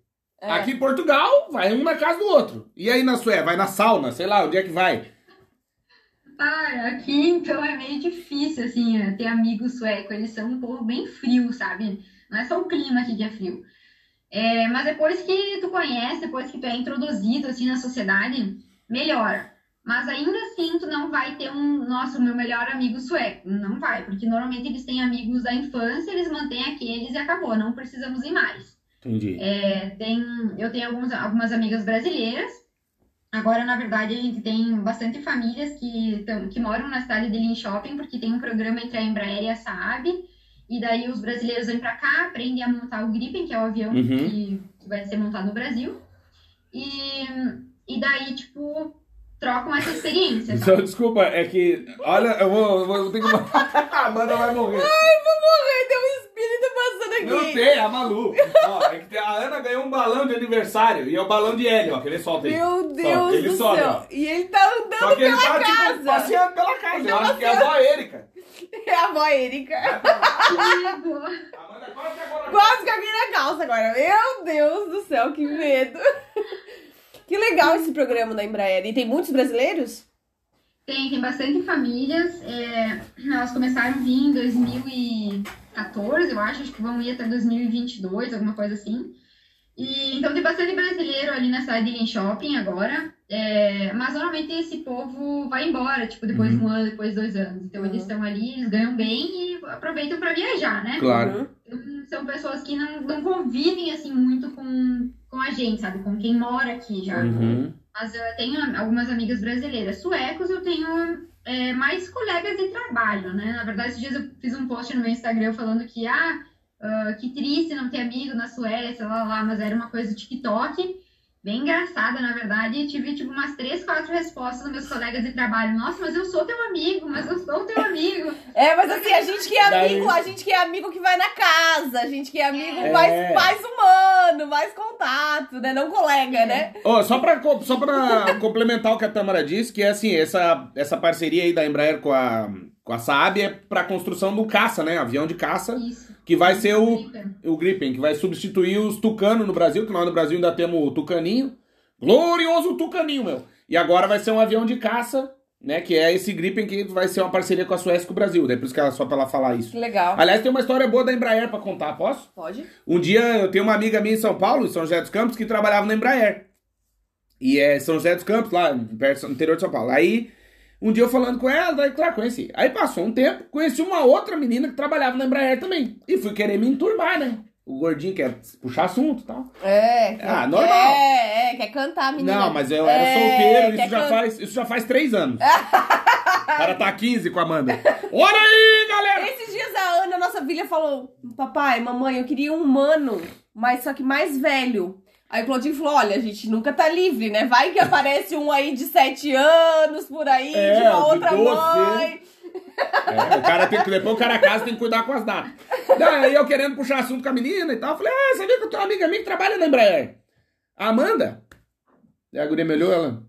É. Aqui em Portugal, vai um na casa do outro. E aí na Suécia, vai na sauna, sei lá, onde é que vai? Ah, aqui então é meio difícil, assim, é, ter amigos suecos. Eles são um povo bem frio, sabe? Não é só o clima aqui que é frio. É, mas depois que tu conhece, depois que tu é introduzido, assim, na sociedade, melhora. Mas ainda assim, tu não vai ter um, nossa, o meu melhor amigo sueco. Não vai, porque normalmente eles têm amigos da infância, eles mantêm aqueles e acabou, não precisamos ir mais. Entendi. É, tem, eu tenho alguns, algumas amigas brasileiras. Agora, na verdade, a gente tem bastante famílias que, tão, que moram na cidade de Linköping, porque tem um programa entre a Embraer e a Saab. E daí os brasileiros vêm para cá, aprendem a montar o Gripen, que é o avião Uhum. que, vai ser montado no Brasil. E, e daí, tipo, trocam essa experiência. (laughs) Só, desculpa, é que. Olha, eu vou, eu vou ter que. (laughs) a Amanda vai morrer. Ai, tem um espírito passando aqui. Não tem, a Malu. Ó, é que a Ana ganhou um balão de aniversário e é o balão de hélio, ó, que ele solta aí. Meu Deus ele do sobe, céu. ó. E ele tá andando Só que ele pela tá, tipo, casa. passeando pela casa. Ele Eu tá acho que é a avó Erika. (laughs) É a avó Erika. Que medo! Amanda quase agora. Quase que aqui na calça agora. Meu Deus do céu, que medo. Que legal esse programa da Embraer. E tem muitos brasileiros? Tem, tem bastante famílias. é, elas começaram a vir em 2014, eu acho, acho que vão ir até 2022, alguma coisa assim. E, então tem bastante brasileiro ali na cidade de Shopping agora. é, mas normalmente esse povo vai embora, tipo, depois de um ano, depois de dois anos. Então eles estão ali, eles ganham bem e aproveitam para viajar, né? Claro. Uhum. Então, são pessoas que não, não convivem assim muito com, com a gente, sabe? Com quem mora aqui já. Uhum. Mas eu tenho algumas amigas brasileiras. Suecos eu tenho é, mais colegas de trabalho, né? Na verdade, esses dias eu fiz um post no meu Instagram falando que, ah, ah, que triste não ter amigo na Suécia, lá, lá, mas era uma coisa do TikTok. Bem engraçada, na verdade, e tive tipo umas três, quatro respostas dos meus colegas de trabalho. Nossa, mas eu sou teu amigo, mas eu sou teu amigo. É, mas assim, a gente que é amigo, a gente que é amigo que vai na casa, a gente que é amigo É. mais, mais humano, mais contato, né? Não colega, né? Ó, só pra, só pra (laughs) complementar o que a Tamara disse, que é assim, essa, essa parceria aí da Embraer com a, com a Saab é pra construção do caça, né? Avião de caça, Isso. Que vai ser o, Gripen. o Gripen, que vai substituir os Tucano no Brasil, que nós no Brasil ainda temos o Tucaninho. Glorioso Tucaninho, meu. E agora vai ser um avião de caça, né? Que é esse Gripen que vai ser uma parceria com a Suécia e com o Brasil. Daí por isso que ela só pra ela falar isso. Que legal. Aliás, tem uma história boa da Embraer pra contar, posso? Pode? Um dia eu tenho uma amiga minha em São Paulo, em São José dos Campos, que trabalhava na Embraer. E é São José dos Campos, lá, perto do interior de São Paulo. Aí, um dia eu falando com ela, daí, claro, conheci. Aí passou um tempo, conheci uma outra menina que trabalhava na Embraer também. E fui querer me enturmar, né? O gordinho quer puxar assunto e tal. É. quer- Ah, normal. É, é, quer cantar, menina. Não, mas eu era É, solteiro, isso já, can- faz, isso já faz três anos. (laughs) o cara tá 15 com a Amanda. Olha aí, galera! Esses dias a Ana, nossa filha, falou: Papai, mamãe, eu queria um humano, mas só que mais velho. Aí o Claudinho falou: Olha, a gente nunca tá livre, né? Vai que aparece um aí de 7 anos por aí, É, de uma de outra 12. mãe. É, o cara tem que, depois o cara casa tem que cuidar com as datas. Daí eu querendo puxar assunto com a menina e tal, falei, ah, você viu que eu tenho uma amiga minha que trabalha na Embraer. A Amanda. Daí a guria me olhou, ela...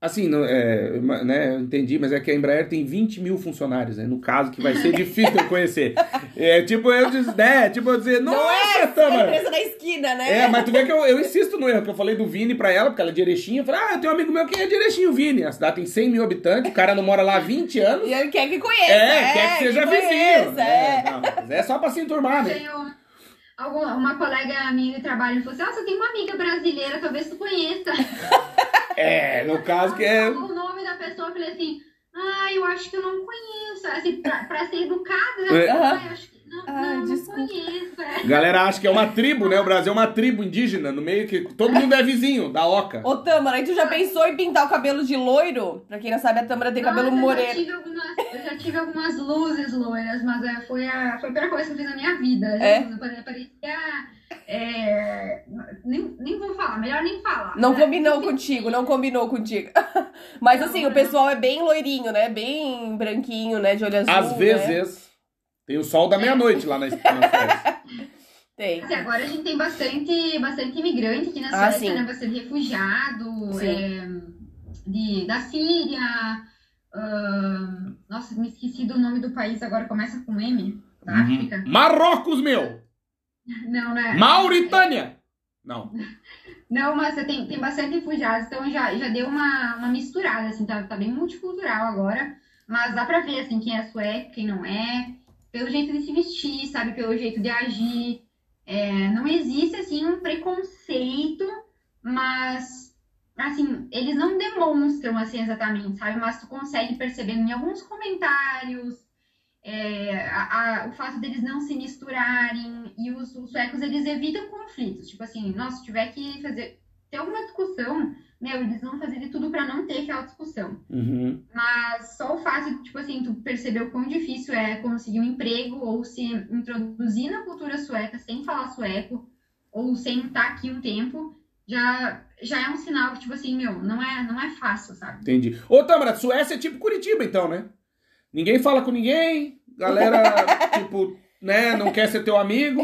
Assim, não, é, né, eu entendi, mas é que a Embraer tem 20 mil funcionários, né? No caso, que vai ser (laughs) difícil eu conhecer. É tipo eu dizer, né? Tipo eu dizer, Não nossa, é a empresa da esquina, né? É, mas tu vê que eu, eu insisto no erro, que eu falei do Vini pra ela, porque ela é de Erechim. Eu falei, ah, eu tenho um amigo meu que é de Erechim, o Vini. A cidade tem 100 mil habitantes, o cara não mora lá há 20 anos. E ele quer que conheça. É, quer que seja vizinho. conheça, É, é. não, mas é só pra se enturmar, né? Tenho alguma, uma colega minha de trabalho falou assim: Nossa, eu tenho uma amiga brasileira, talvez tu conheça. (laughs) É, no caso que é. O nome da falei assim, ah, eu acho que eu não conheço. Assim, pra, pra ser educada, É. ah, eu acho que Ai, não, não desculpa. conheço. É. Galera acha que é uma tribo, né? O Brasil é uma tribo indígena, no meio que todo mundo é vizinho, da Oca. Ô, Tâmara, e tu já pensou em pintar o cabelo de loiro? Pra quem não sabe, a Tâmara tem cabelo Nossa, Eu já, moreno. tive algumas, eu já tive algumas luzes loiras, mas é, foi, a, foi a pior coisa que eu fiz na minha vida. É? Pare- Parecia. é, nem, nem vou falar, melhor nem falar. Não né? combinou contigo, não combinou contigo. (laughs) Mas assim, o pessoal é bem loirinho, né? Bem branquinho, né? De olho azul. Às né? Tem o sol da meia-noite lá na, Suécia. (laughs) Tem. Assim, agora a gente tem bastante, bastante imigrante aqui na Ah, Suécia, né? Bastante refugiado Sim. é, de, da Síria. ahn, nossa, me esqueci do nome do país agora, começa com M. Da Uhum. África? Marrocos, meu! (laughs) Não, né? Mauritânia! Não. (laughs) Não, mas você tem, tem bastante refugiados, então já, já deu uma, uma misturada, assim, tá, tá bem multicultural agora. Mas dá pra ver, assim, quem é sueco, quem não é, pelo jeito de se vestir, sabe, pelo jeito de agir. É, não existe, assim, um preconceito, mas, assim, eles não demonstram, assim, exatamente, sabe? Mas tu consegue perceber em alguns comentários, é, a- a- o fato deles não se misturarem e os, os suecos eles evitam conflitos. Tipo assim, nossa, se tiver que fazer ter alguma discussão, meu, eles vão fazer de tudo pra não ter aquela discussão. Uhum. Mas só o fato de, tipo assim, tu perceber o quão difícil é conseguir um emprego ou se introduzir na cultura sueca sem falar sueco ou sem estar aqui um tempo, já, já é um sinal que, tipo assim, meu, não é, não é fácil, sabe? Entendi. Ô, Tamara, Suécia é tipo Curitiba, então, né? Ninguém fala com ninguém, galera, (laughs) tipo, né, não quer ser teu amigo.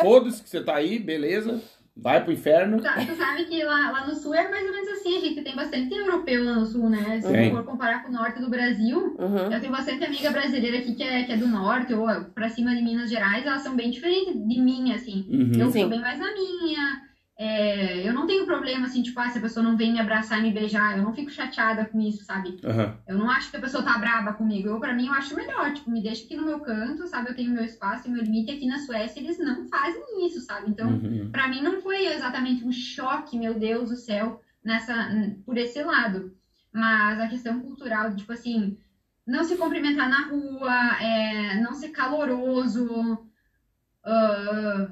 Foda-se que você tá aí, beleza. Vai pro inferno. Tá, tu sabe que lá, lá no sul é mais ou menos assim, a gente tem bastante europeu lá no sul, né? Se for comparar com o norte do Brasil, Uhum. eu tenho bastante amiga brasileira aqui que é, que é do norte ou pra cima de Minas Gerais, elas são bem diferentes de mim, assim. Uhum. Eu Sim. sou bem mais na minha. É, eu não tenho problema, assim, tipo, ah, se a pessoa não vem me abraçar e me beijar, eu não fico chateada com isso, sabe? Aham. Eu não acho que a pessoa tá braba comigo. Eu, pra mim, eu acho melhor. Tipo, me deixa aqui no meu canto, sabe? Eu tenho meu espaço e meu limite. Aqui na Suécia, eles não fazem isso, sabe? Então, Uhum. Pra mim não foi exatamente um choque, meu Deus do céu, nessa por esse lado. Mas a questão cultural, de, tipo assim, não se cumprimentar na rua, é, não ser caloroso, ah,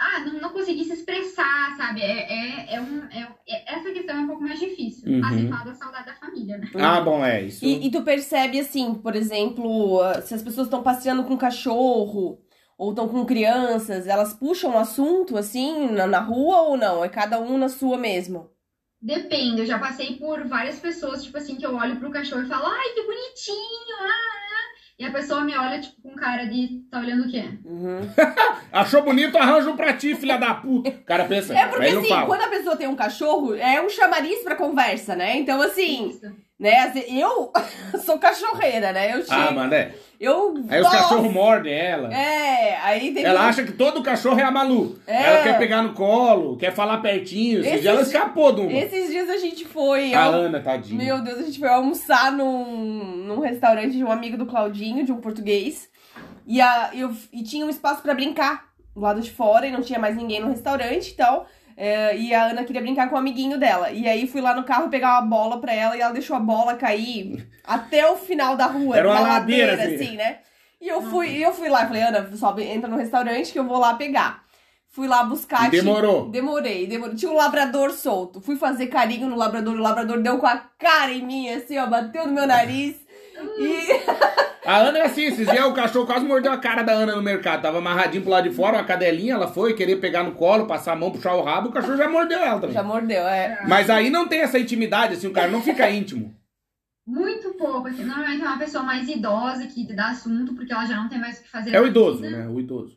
ah, não, não conseguir se expressar, sabe? É, é, é um, é- é- essa questão é um pouco mais difícil. Uhum. Mas sem falar da saudade da família, né? Ah, bom, é isso. E, e tu percebe assim, por exemplo, ah, se as pessoas estão passeando com cachorro ou estão com crianças, elas puxam o assunto assim na, na rua ou não? É cada um na sua mesmo? Depende, eu já passei por várias pessoas, tipo assim, que eu olho pro cachorro e falo, ai, que bonitinho, ah, ah. E a pessoa me olha, tipo, com cara de, tá olhando o quê? Uhum. (laughs) Achou bonito, arranja um pra ti, filha da puta. O cara pensa, É porque assim, quando a pessoa tem um cachorro, é um chamariz pra conversa, né? Então assim, Isso. Né? Eu (laughs) sou cachorreira, né? Eu Ah, chego, mano, é. eu Aí os gosto. cachorros mordem ela. É, aí tem Ela acha que todo cachorro é a Malu. É. Ela quer pegar no colo, quer falar pertinho. Esse Esses- ela escapou de uma. Esses dias a gente foi. A ao- Ana, tadinha. Meu Deus, a gente foi almoçar num, num restaurante de um amigo do Claudinho, de um português. E, a, eu, e tinha um espaço pra brincar do lado de fora e não tinha mais ninguém no restaurante e tal. É, e a Ana queria brincar com o amiguinho dela. E aí fui lá no carro pegar uma bola pra ela e ela deixou a bola cair até o final da rua. Era uma ladeira, ladeira, assim. assim, né? E eu fui, e eu fui lá, falei, Ana, sobe, entra no restaurante que eu vou lá pegar. Fui lá buscar. Demorou. tinha- Demorei, demorei. Tinha um labrador solto. Fui fazer carinho no labrador, o labrador deu com a cara em mim, assim, ó, bateu no meu nariz. (laughs) E (laughs) A Ana é assim, esses dias o cachorro quase mordeu a cara da Ana no mercado. Tava amarradinho pro lado de fora, uma cadelinha, ela foi querer pegar no colo, passar a mão, puxar o rabo, o cachorro já mordeu ela também. já mordeu, é. Mas aí não tem essa intimidade, assim, o cara não fica (laughs) íntimo. Muito pouco, assim. Normalmente é uma pessoa mais idosa que te dá assunto, porque ela já não tem mais o que fazer. É o idoso, vida. né? O idoso.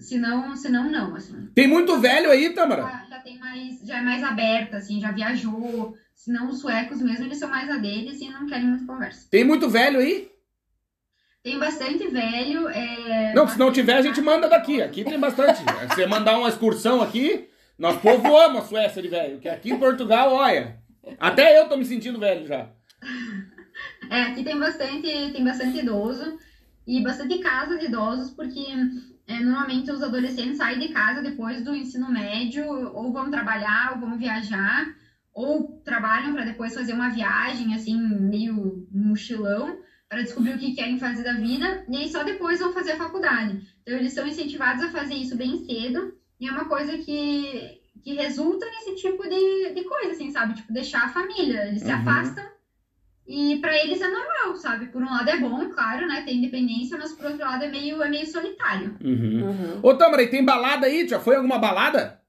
Senão, senão não, assim. Tem muito velho aí, Tamara. Já, já tem mais, já é mais aberta, assim, já viajou. Senão os suecos mesmo, eles são mais a deles e não querem muita conversa. Tem muito velho aí? Tem bastante velho. É... Não, se não tiver, a gente manda daqui. Aqui tem bastante. (laughs) Se você mandar uma excursão aqui, nós povoamos a Suécia de velho. Que aqui em Portugal, olha. Até eu tô me sentindo velho já. É, aqui tem bastante, tem bastante idoso e bastante casa de idosos, porque é, normalmente os adolescentes saem de casa depois do ensino médio, ou vão trabalhar, ou vão viajar, ou trabalham para depois fazer uma viagem, assim, meio mochilão, para descobrir o que querem fazer da vida, e aí só depois vão fazer a faculdade. Então, eles são incentivados a fazer isso bem cedo, e é uma coisa que, que resulta nesse tipo de, de coisa, assim, sabe? Tipo, deixar a família. Eles se Uhum. afastam e para eles é normal, sabe? Por um lado é bom, claro, né? Ter independência, mas por outro lado é meio, é meio solitário. Uhum. Uhum. Ô, Tamara, e tem balada aí? Já foi alguma balada?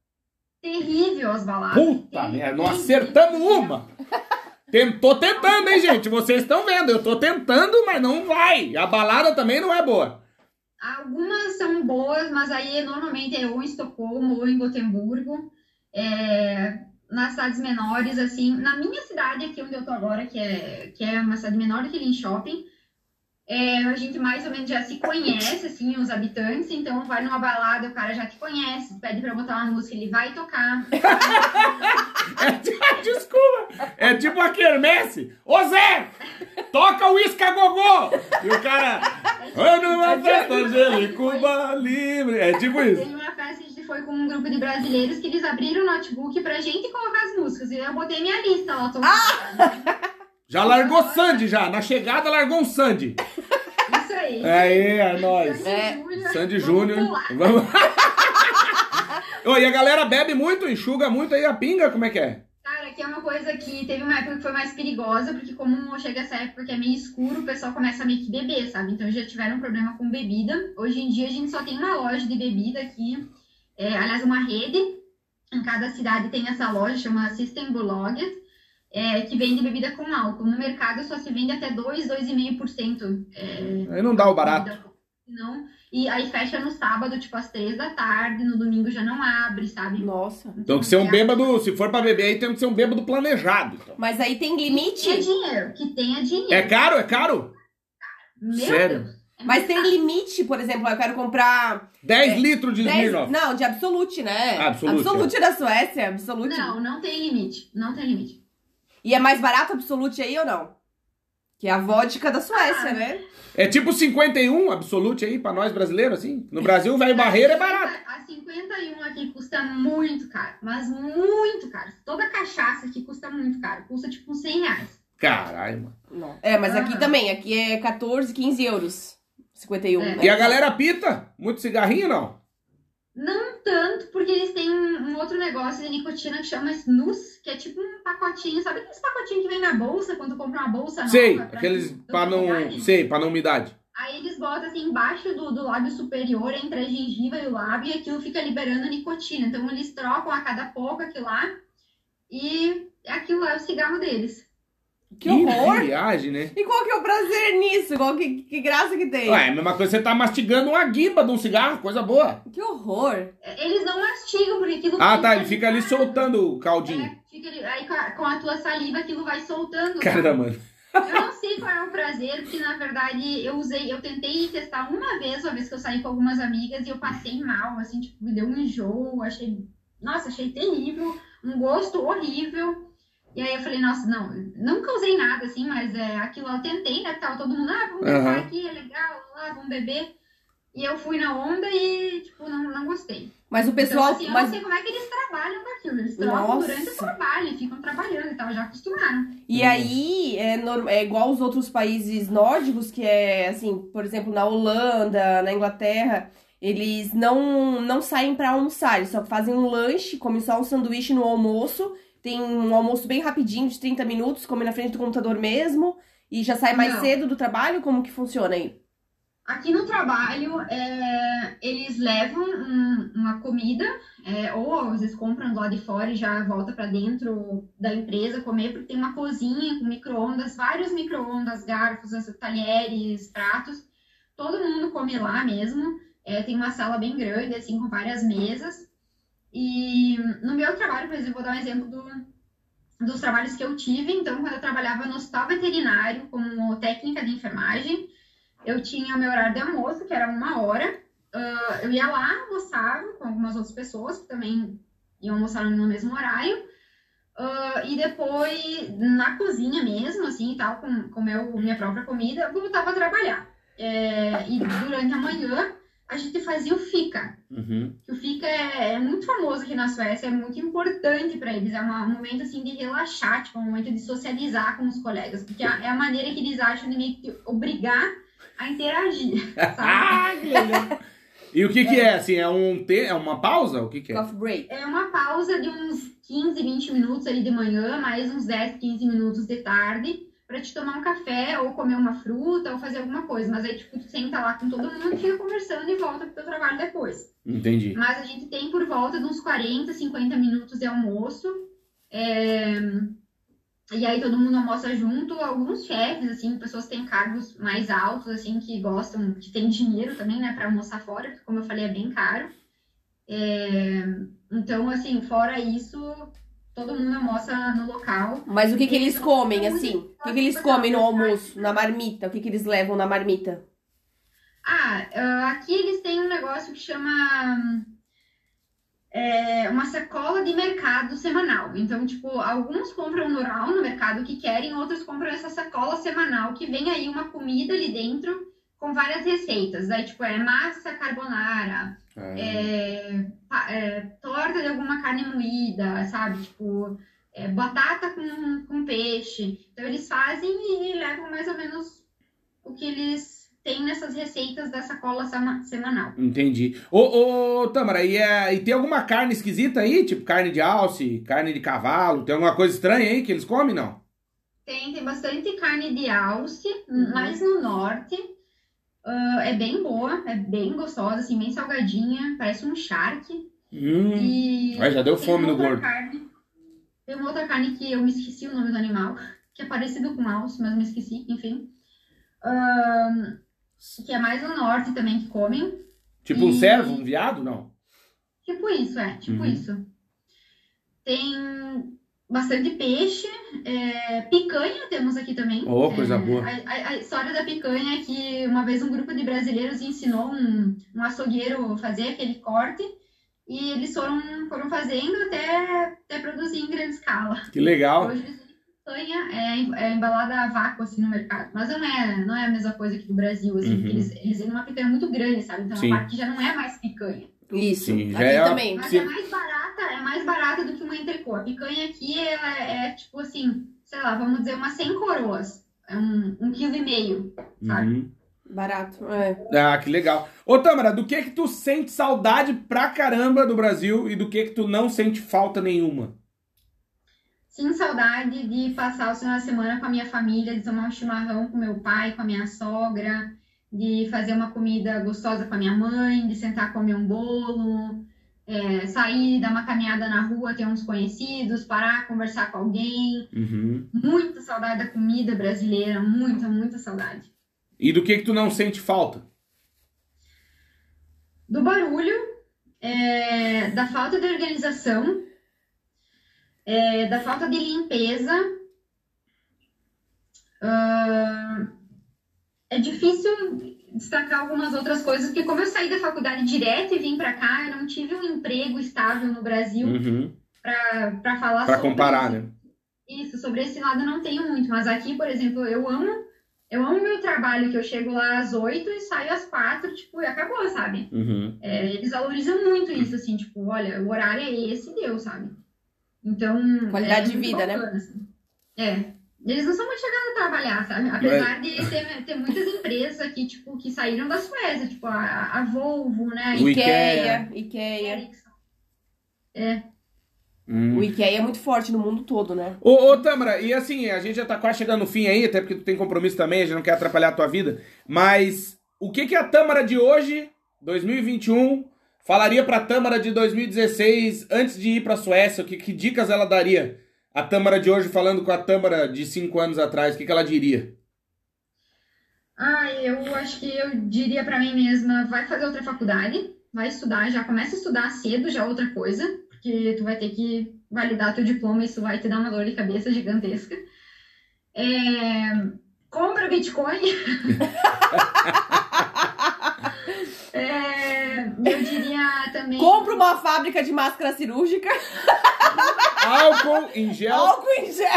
Terrível as baladas. Puta merda, não acertamos uma. (laughs) Tô tentando, hein, gente? Vocês estão vendo, eu tô tentando, mas não vai. A balada também não é boa. Algumas são boas, mas aí normalmente é ou em Estocolmo ou em Gotemburgo. É, nas cidades menores, assim, na minha cidade aqui onde eu tô agora, que é, que é uma cidade menor do que Linköping, é, a gente mais ou menos já se conhece, assim, os habitantes, então vai numa balada, o cara já te conhece, pede pra botar uma música, ele vai tocar. (laughs) É, desculpa. É tipo a quermesse. Ô Zé, toca o Isca Gogô. E o cara, "Vai numa festa Angelicuba livre. É tipo isso. Teve uma festa que a gente foi com um grupo de brasileiros que eles abriram o notebook pra gente colocar as músicas. E eu botei minha lista lá, tô... (laughs) Já largou Sandy já. Na chegada largou um Sandy. Isso aí. Aí, é nóis. Sandy É. Júnior, Sandy Júnior. Vamos. (laughs) Ô, e a galera bebe muito, enxuga muito aí a pinga, como é que é? Cara, aqui é uma coisa que teve uma época que foi mais perigosa, porque como chega essa época que é meio escuro, o pessoal começa a meio que beber, sabe? Então já tiveram problema com bebida. Hoje em dia a gente só tem uma loja de bebida aqui, é, aliás, uma rede. Em cada cidade tem essa loja, chama Systembolaget, é, que vende bebida com álcool. No mercado só se vende até 2, 2,5%. É, Aí não dá o barato. Não. E aí fecha no sábado, tipo, às três da tarde, no domingo já não abre, sabe? Nossa. Então que ser um bêbado, se for pra beber aí, tem que ser um bêbado planejado. então. Mas aí tem Que limite? tenha dinheiro, que tenha dinheiro. É caro? É caro? Meu Sério? Deus. É Mas tem limite, por exemplo, eu quero comprar 10 litros de 10... Smirnoff. Não, de Absolute, né? Absolute, Absolute da Suécia, Absolute. Não, não tem limite. Não tem limite. E é mais barato Absolute aí ou não? Que é a vodka da Suécia, Ah. né? É tipo 51 Absolute aí pra nós brasileiros, assim. No Brasil, velho barreira é barato. A 51 aqui custa muito caro. Mas muito caro. Toda cachaça aqui custa muito caro. Custa tipo uns 100 reais. Caralho, mano. Não. É, mas aqui Ah. também. Aqui é 14, 15 euros. 51. É. né? E a galera pita? Muito cigarrinho, não? Não tanto, porque eles têm um, um outro negócio de nicotina que chama snus, que é tipo um pacotinho. Sabe aqueles pacotinhos que vem na bolsa quando compra uma bolsa nova? Sei, aqueles pra não... umidade? Sei, pra não umidade. Aí eles botam assim embaixo do, do lábio superior, entre a gengiva e o lábio, e aquilo fica liberando nicotina. Então eles trocam a cada pouco aquilo lá, e aquilo é o cigarro deles. Que horror! viagem, né? E qual que é o prazer nisso? Qual que, que graça que tem? Ué, é a mesma coisa você tá mastigando uma guimba de um cigarro, coisa boa. Que horror! Eles não mastigam, porque aquilo Ah, tá, ele fica ali soltando o caldinho. É, fica ali- aí com a, com a tua saliva aquilo vai soltando. Cara, mano. Eu não sei qual é o prazer, porque na verdade eu usei, eu tentei testar uma vez, uma vez que eu saí com algumas amigas e eu passei mal, assim, tipo, me deu um enjoo, achei, nossa, achei terrível, um gosto horrível. E aí eu falei, nossa, não, nunca usei nada assim, mas é aquilo eu tentei, né? Tava todo mundo, ah, vamos Aham. aqui, é legal, lá, vamos beber. E eu fui na onda e, tipo, não, não gostei. Mas o pessoal. então, assim, eu mas... não sei como é que eles trabalham com aquilo. Eles trocam durante o trabalho, e ficam trabalhando e tal, já acostumaram. E aí, é, norm- é igual os outros países nórdicos, que é assim, por exemplo, na Holanda, na Inglaterra, eles não, não saem pra almoçar, eles só fazem um lanche, comem só um sanduíche no almoço, tem um almoço bem rapidinho, de 30 minutos, come na frente do computador mesmo, e já sai mais Não. cedo do trabalho, como que funciona aí? Aqui no trabalho, é, eles levam um- uma comida, é, ou às vezes compram lado de fora e já volta para dentro da empresa comer, porque tem uma cozinha com micro-ondas, vários micro-ondas, garfos, talheres, pratos. Todo mundo come lá mesmo. É, tem uma sala bem grande, assim, com várias mesas. E no meu trabalho, por exemplo, vou dar um exemplo do, dos trabalhos que eu tive. Então, quando eu trabalhava no hospital veterinário como técnica de enfermagem, eu tinha o meu horário de almoço, que era uma hora. Ah, eu ia lá, almoçava com algumas outras pessoas que também iam almoçar no mesmo horário. Ah, e depois, na cozinha mesmo, assim, tal, com, com meu, minha própria comida, eu voltava a trabalhar. É, e durante a manhã, a gente fazia o FICA. Uhum. Que o FICA é, é muito famoso aqui na Suécia, é muito importante para eles. É uma- um momento assim de relaxar, tipo, um momento de socializar com os colegas, porque é é a maneira que eles acham de meio que obrigar a interagir, (laughs) sabe? Ah, que legal. E o que que é, assim, é um te... é uma pausa? O que que é? Coffee break. É uma pausa de uns 15, 20 minutos ali de manhã, mais uns 10, 15 minutos de tarde, pra te tomar um café, ou comer uma fruta, ou fazer alguma coisa. Mas aí, tipo, tu senta lá com todo mundo, fica conversando e volta pro teu trabalho depois. Entendi. Mas a gente tem por volta de uns 40, 50 minutos de almoço. É, E aí todo mundo almoça junto. Alguns chefes, assim, pessoas que têm cargos mais altos, assim, que gostam, que têm dinheiro também, né, pra almoçar fora, porque como eu falei, é bem caro. É, Então, assim, fora isso, todo mundo almoça no local. Mas o que que eles comem, assim? O que que eles comem no almoço, na marmita? O que que eles levam na marmita? Ah, ah, aqui eles têm um negócio que chama é, uma sacola de mercado semanal. Então, tipo, alguns compram normal no mercado que querem, outros compram essa sacola semanal que vem aí uma comida ali dentro com várias receitas. Aí, tipo, é massa carbonara, é, pa- é, torta de alguma carne moída, sabe? Tipo, é, batata com, com peixe. Então, eles fazem e levam mais ou menos o que eles têm nessas receitas da sacola sema- semanal. Entendi. Ô, ô, Tamara, e, é- e tem alguma carne esquisita aí? Tipo carne de alce, carne de cavalo? Tem alguma coisa estranha aí que eles comem, não? Tem, tem bastante carne de alce, Uhum. mais no norte. Ah, é bem boa, é bem gostosa, assim, bem salgadinha, parece um charque. Hum. E Ai, já deu fome no gordo. Carne, tem uma outra carne que eu me esqueci o nome do animal, que é parecido com alce, mas me esqueci, enfim. Ahn, que é mais no norte também que comem. Tipo um E- cervo, um viado? Não. Tipo isso, é, tipo Uhum. isso. Tem bastante peixe, é, picanha temos aqui também. Oh, coisa É, boa. A, a- a história da picanha é que uma vez um grupo de brasileiros ensinou um, um açougueiro a fazer aquele corte e eles foram, foram fazendo até, até produzir em grande escala. Que legal. Hoje vendem picanha é, é embalada a vácuo assim no mercado, mas não é, não é a mesma coisa aqui do Brasil, assim, Uhum. porque eles, eles vendem uma picanha muito grande, sabe? Então Sim. a parte já não é mais picanha. Isso. Sim, já Aqui é- também. Mas Sim. é mais barata, é mais barata do que uma entrecô. A picanha aqui ela é, tipo assim, sei lá, vamos dizer umas 100 coroas. É um, um quilo e meio, sabe? Uhum. Barato. É. Ah, que legal. Ô, Tamara, do que que tu sente saudade pra caramba do Brasil e do que que tu não sente falta nenhuma? Sinto saudade de passar o final de semana com a minha família, de tomar um chimarrão com meu pai, com a minha sogra, de fazer uma comida gostosa com a minha mãe, de sentar comer um bolo, é, sair, dar uma caminhada na rua, ter uns conhecidos, parar, conversar com alguém. Uhum. Muita saudade da comida brasileira, muita, muita saudade. E do que que tu não sente falta? do barulho, é, da falta de organização, é, da falta de limpeza. Ah, é difícil destacar algumas outras coisas, porque como eu saí da faculdade direto e vim para cá, eu não tive um emprego estável no Brasil Uhum. para falar Pra sobre comparar, isso. né? Isso, sobre esse lado eu não tenho muito, mas aqui, por exemplo, eu amo, eu amo meu trabalho, que eu chego lá às oito e saio às quatro, tipo, e acabou, sabe? Uhum. É, eles valorizam muito isso, assim, tipo, olha, o horário é esse, deu, sabe? Então. Qualidade é de muito vida, né? bacana, assim. É. Eles não são muito chegados a trabalhar, sabe? Apesar de ter, ter muitas empresas aqui, tipo, que saíram da Suécia, tipo, a, a Volvo, né? O Ikea, Ikea. Ikea. Ericsson. Hum. O Ikea é muito forte no mundo todo, né? Ô, ô, Tamara, e assim, a gente já tá quase chegando no fim aí, até porque tu tem compromisso também, a gente não quer atrapalhar a tua vida, mas o que que a Tamara de hoje, 2021, falaria pra Tamara de 2016, antes de ir pra Suécia, o que, que dicas ela daria? A Tamara de hoje falando com a Tamara de 5 anos atrás, o que, que ela diria? Ah, eu acho que eu diria pra mim mesma, vai fazer outra faculdade, vai estudar, já começa a estudar cedo, já é outra coisa, porque tu vai ter que validar teu diploma, isso vai te dar uma dor de cabeça gigantesca. É, compra Bitcoin. (laughs) É, eu diria também. Compra uma fábrica de máscara cirúrgica, Álcool em gel álcool em gel.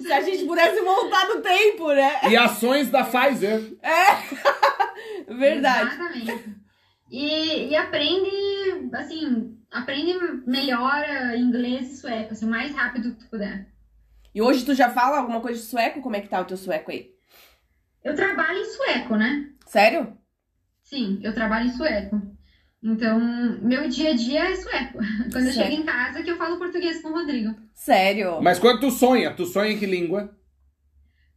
Se a gente pudesse voltar no tempo, né? e ações da Pfizer. Verdade. Exatamente. E, e aprende, assim, aprende melhor inglês e sueco, assim, o mais rápido que tu puder. E hoje tu já fala alguma coisa de sueco? Como é que tá o teu sueco aí? Eu trabalho em sueco, né? Sério? Sim, eu trabalho em sueco. Então, meu dia a dia é sueco. (laughs) Quando eu chego em casa que eu falo português com o Rodrigo. Sério? Mas quando tu sonha, tu sonha em que língua?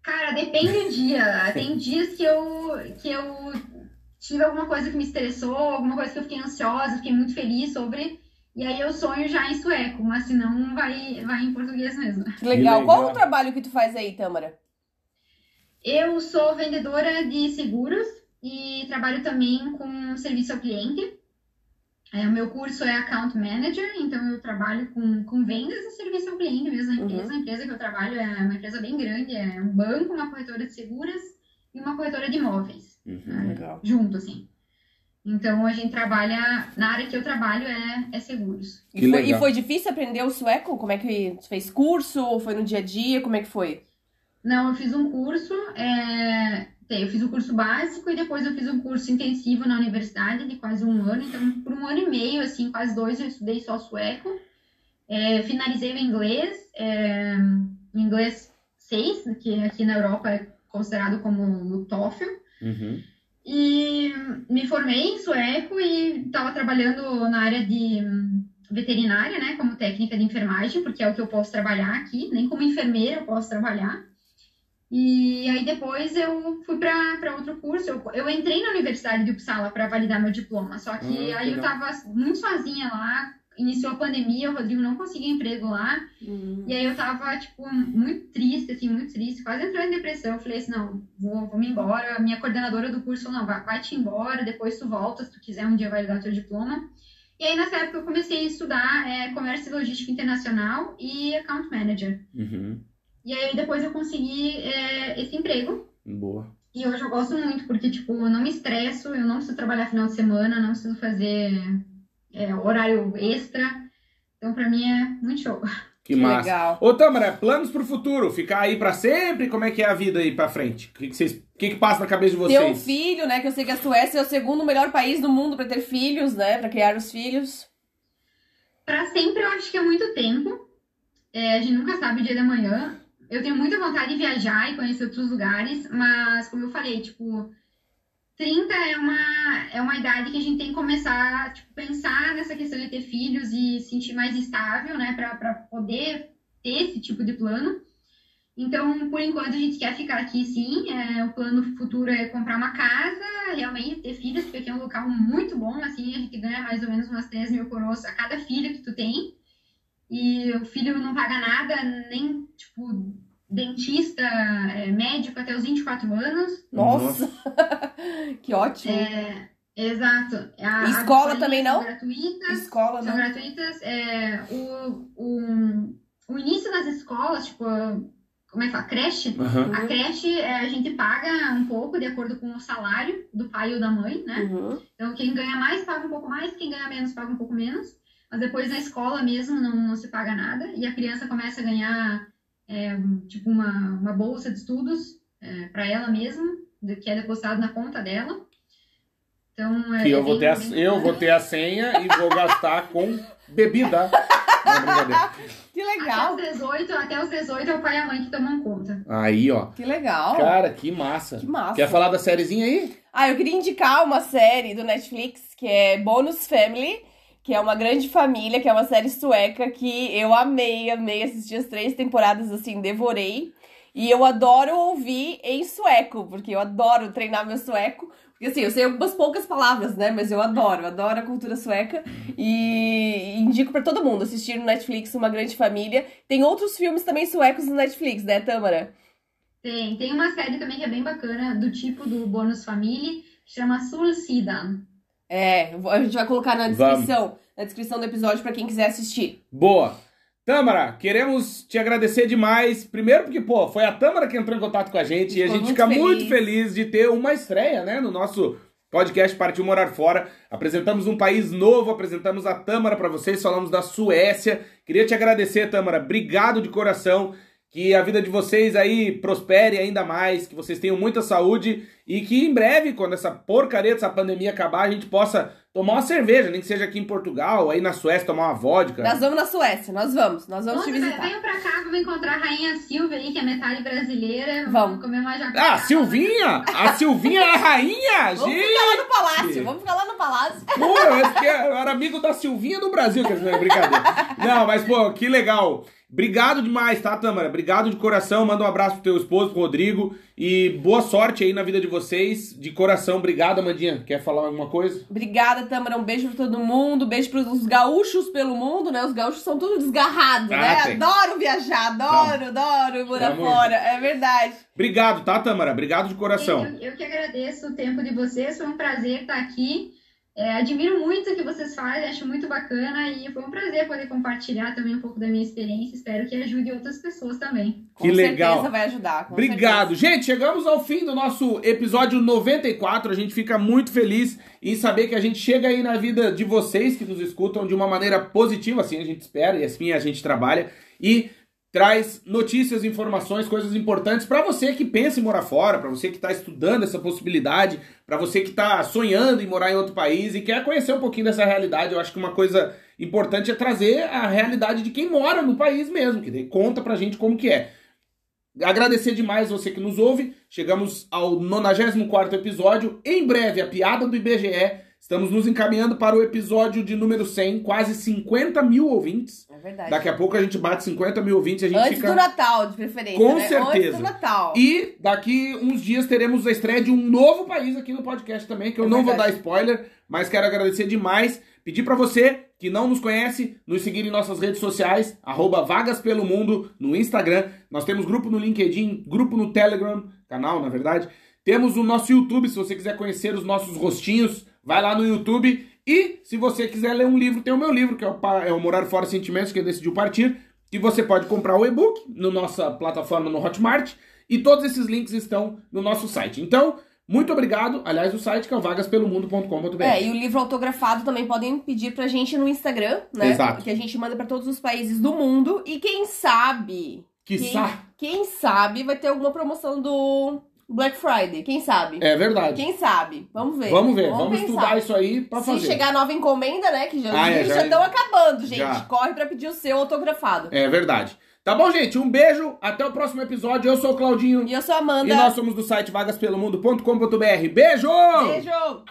Cara, depende do dia. (laughs) Tem dias que eu, que eu tive alguma coisa que me estressou, alguma coisa que eu fiquei ansiosa, fiquei muito feliz sobre. E aí eu sonho já em sueco, mas se não, vai, vai em português mesmo. Que legal. Que Qual legal. o trabalho que tu faz aí, Tâmara? Eu sou vendedora de seguros e trabalho também com serviço ao cliente. É, o meu curso é Account Manager, então eu trabalho com, com vendas e serviço ao cliente mesmo. A Uhum. empresa, a empresa que eu trabalho é uma empresa bem grande, é um banco, uma corretora de seguras e uma corretora de imóveis. Uhum. Legal. junto, assim. Então a gente trabalha, na área que eu trabalho é, é seguros. E foi, e foi difícil aprender o sueco? Como é que fez curso? Ou foi no dia a dia? Como é que foi? Não, eu fiz um curso, é, eu fiz o curso básico e depois eu fiz um curso intensivo na universidade de quase um ano. Então, por um ano e meio, assim, quase dois, eu estudei só sueco. É, finalizei o inglês, é, inglês 6, que aqui na Europa é considerado como o TOEFL. Uhum. E me formei em sueco e estava trabalhando na área de veterinária, né, como técnica de enfermagem, porque é o que eu posso trabalhar aqui, nem como enfermeira eu posso trabalhar. E aí depois eu fui para outro curso. Eu, eu entrei na Universidade de Uppsala para validar meu diploma, só que Ah, aí eu legal. estava muito sozinha lá. Iniciou a pandemia, o Rodrigo não conseguia emprego lá. E aí eu tava, tipo, muito triste, assim, muito triste, quase entrando em depressão. Eu falei assim, não, vou, vou me embora. A minha coordenadora do curso falou, não, vai, vai te embora, depois tu volta, se tu quiser um dia validar teu diploma. E aí, nessa época, eu comecei a estudar é, Comércio e Logística Internacional e Account Manager. Uhum. E aí, depois eu consegui é, esse emprego. Boa. E hoje eu gosto muito, porque, tipo, eu não me estresso, eu não preciso trabalhar final de semana, não preciso fazer é, horário extra. Então, pra mim, é muito show. Que, (laughs) Que massa. legal. Ô, Tâmara, planos pro futuro? Ficar aí pra sempre? Como é que é a vida aí pra frente? O que, que, vocês, o que, que passa na cabeça de Ter um vocês? filho, né? Que eu sei que a Suécia é o segundo melhor país do mundo pra ter filhos, né? Pra criar os filhos. Pra sempre, eu acho que é muito tempo. É, a gente nunca sabe o dia da manhã. Eu tenho muita vontade de viajar e conhecer outros lugares, mas, como eu falei, tipo, 30 é uma, é uma idade que a gente tem que começar a tipo, pensar nessa questão de ter filhos e se sentir mais estável, né, pra poder ter esse tipo de plano. Então, por enquanto, a gente quer ficar aqui sim. É, o plano futuro é comprar uma casa, realmente ter filhos, porque aqui é um local muito bom, assim, a gente ganha mais ou menos umas 3 mil coroas a cada filho que tu tem. E o filho não paga nada, nem, tipo, dentista, é, médico até os 24 anos. Nossa! (laughs) que ótimo. É, exato. A, escola as também não? São gratuitas. Escola, São né? gratuitas. É, o, o, o início das escolas, tipo, como é que fala? Creche. Aham. A creche é, a gente paga um pouco de acordo com o salário do pai ou da mãe, né? Uhum. Então, quem ganha mais paga um pouco mais, quem ganha menos paga um pouco menos. Mas depois na escola mesmo não, não se paga nada. E a criança começa a ganhar, é, tipo, uma, uma bolsa de estudos é, para ela mesma, que é depositado na conta dela. Então, é, Que eu é vou, ter a, eu vou ter a senha e vou gastar com bebida. (laughs) Que Até legal. os 18, até os 18 é o pai e a mãe que tomam conta. Aí, ó. Que legal. Cara, que massa. Que massa. Quer falar da sériezinha aí? Ah, eu queria indicar uma série do Netflix que é Bonus Family, que é uma grande família, que é uma série sueca que eu amei, amei assistir as três temporadas assim, devorei. E eu adoro ouvir em sueco, porque eu adoro treinar meu sueco. Porque assim, eu sei algumas poucas palavras, né? Mas eu adoro, adoro a cultura sueca. E indico pra todo mundo assistir no Netflix Uma Grande Família. Tem outros filmes também suecos no Netflix, né, Tâmara? Tem, tem uma série também que é bem bacana, do tipo do Bônus Família, que chama Sulsidan. É, a gente vai colocar na Vamos. descrição, na descrição do episódio pra quem quiser assistir. Boa. Tâmara, queremos te agradecer demais. Primeiro porque, pô, foi a Tâmara que entrou em contato com a gente e a Ficou gente muito fica feliz. muito feliz de ter uma estreia, né, no nosso podcast Partiu Morar Fora. Apresentamos um país novo, apresentamos a Tâmara pra vocês, falamos da Suécia. Queria te agradecer, Tâmara. Obrigado de coração. Que a vida de vocês aí prospere ainda mais, que vocês tenham muita saúde e que em breve, quando essa porcaria dessa pandemia acabar, a gente possa tomar uma cerveja, nem que seja aqui em Portugal, aí na Suécia tomar uma vodka. Nós vamos na Suécia, nós vamos, nós vamos te Quando visitar. venham pra cá, vamos encontrar a Rainha Silvia aí, que é metade brasileira. Vamos. comer uma jacobina. Ah, Silvinha! A Silvinha é a rainha! Vamos gente! ficar lá no palácio, vamos ficar lá no palácio. Pô, eu era amigo da Silvinha do Brasil, que é brincadeira. (laughs) Não, mas, pô, que legal. Obrigado demais, tá, Tâmara? Obrigado de coração. Manda um abraço pro teu esposo, pro Rodrigo. E boa sorte aí na vida de vocês. De coração, obrigado, Amandinha. Quer falar alguma coisa? Obrigada, Tâmara. Um beijo pra todo mundo. Beijo pros gaúchos pelo mundo, né? Os gaúchos são tudo desgarrados, Ah, né? tem. Adoro viajar, adoro, adoro morar Tamo- fora. É verdade. Obrigado, tá, Tâmara? Obrigado de coração. Eu, eu que agradeço o tempo de vocês, foi um prazer estar aqui. É, admiro muito o que vocês fazem, acho muito bacana e foi um prazer poder compartilhar também um pouco da minha experiência. Espero que ajude outras pessoas também. Com Que legal. certeza vai ajudar. com Obrigado. certeza. Gente, chegamos ao fim do nosso episódio 94. A gente fica muito feliz em saber que a gente chega aí na vida de vocês que nos escutam de uma maneira positiva, assim a gente espera e assim a gente trabalha. E traz notícias, informações, coisas importantes para você que pensa em morar fora, para você que está estudando essa possibilidade, para você que está sonhando em morar em outro país e quer conhecer um pouquinho dessa realidade. Eu acho que uma coisa importante é trazer a realidade de quem mora no país mesmo, que daí conta pra gente como que é. Agradecer demais você que nos ouve. Chegamos ao 94 episódio. Em breve, a piada do IBGE. Estamos nos encaminhando para o episódio de número 100, quase 50 mil ouvintes. É verdade. Daqui a pouco a gente bate 50 mil ouvintes e a gente Antes fica. do Natal, de preferência. Com né? certeza. Antes do Natal. E daqui uns dias teremos a estreia de um novo país aqui no podcast também, que eu É não vou verdade. dar spoiler, mas quero agradecer demais. Pedir pra você que não nos conhece, nos seguir em nossas redes sociais, arroba Vagas Pelo Mundo, no Instagram. Nós temos grupo no LinkedIn, grupo no Telegram, canal, na verdade. Temos o nosso YouTube, se você quiser conhecer os nossos rostinhos, vai lá no YouTube. E se você quiser ler um livro, tem o meu livro, que é o, é o Morar Fora Sentimentos, que decidiu partir. Que você pode comprar o e-book na nossa plataforma no Hotmart. E todos esses links estão no nosso site. Então, muito obrigado. Aliás, o site que é o vagaspelomundo.com.br. É, e o livro autografado também podem pedir pra gente no Instagram, né? Exato. Que a gente manda pra todos os países do mundo. E quem sabe, Quiçá. quem sabe vai ter alguma promoção do Black Friday. Quem sabe? É verdade. Quem sabe? Vamos ver. Vamos ver, vamos, pensar. estudar isso aí pra Se fazer. chegar a nova encomenda, né? Que já Ah, é, já estão acabando, gente. já. Corre pra pedir o seu autografado. É verdade. Tá bom, gente? Um beijo. Até o próximo episódio. Eu sou o Claudinho. E eu sou a Amanda. E nós somos do site vagaspelomundo.com.br. Beijo! Beijo!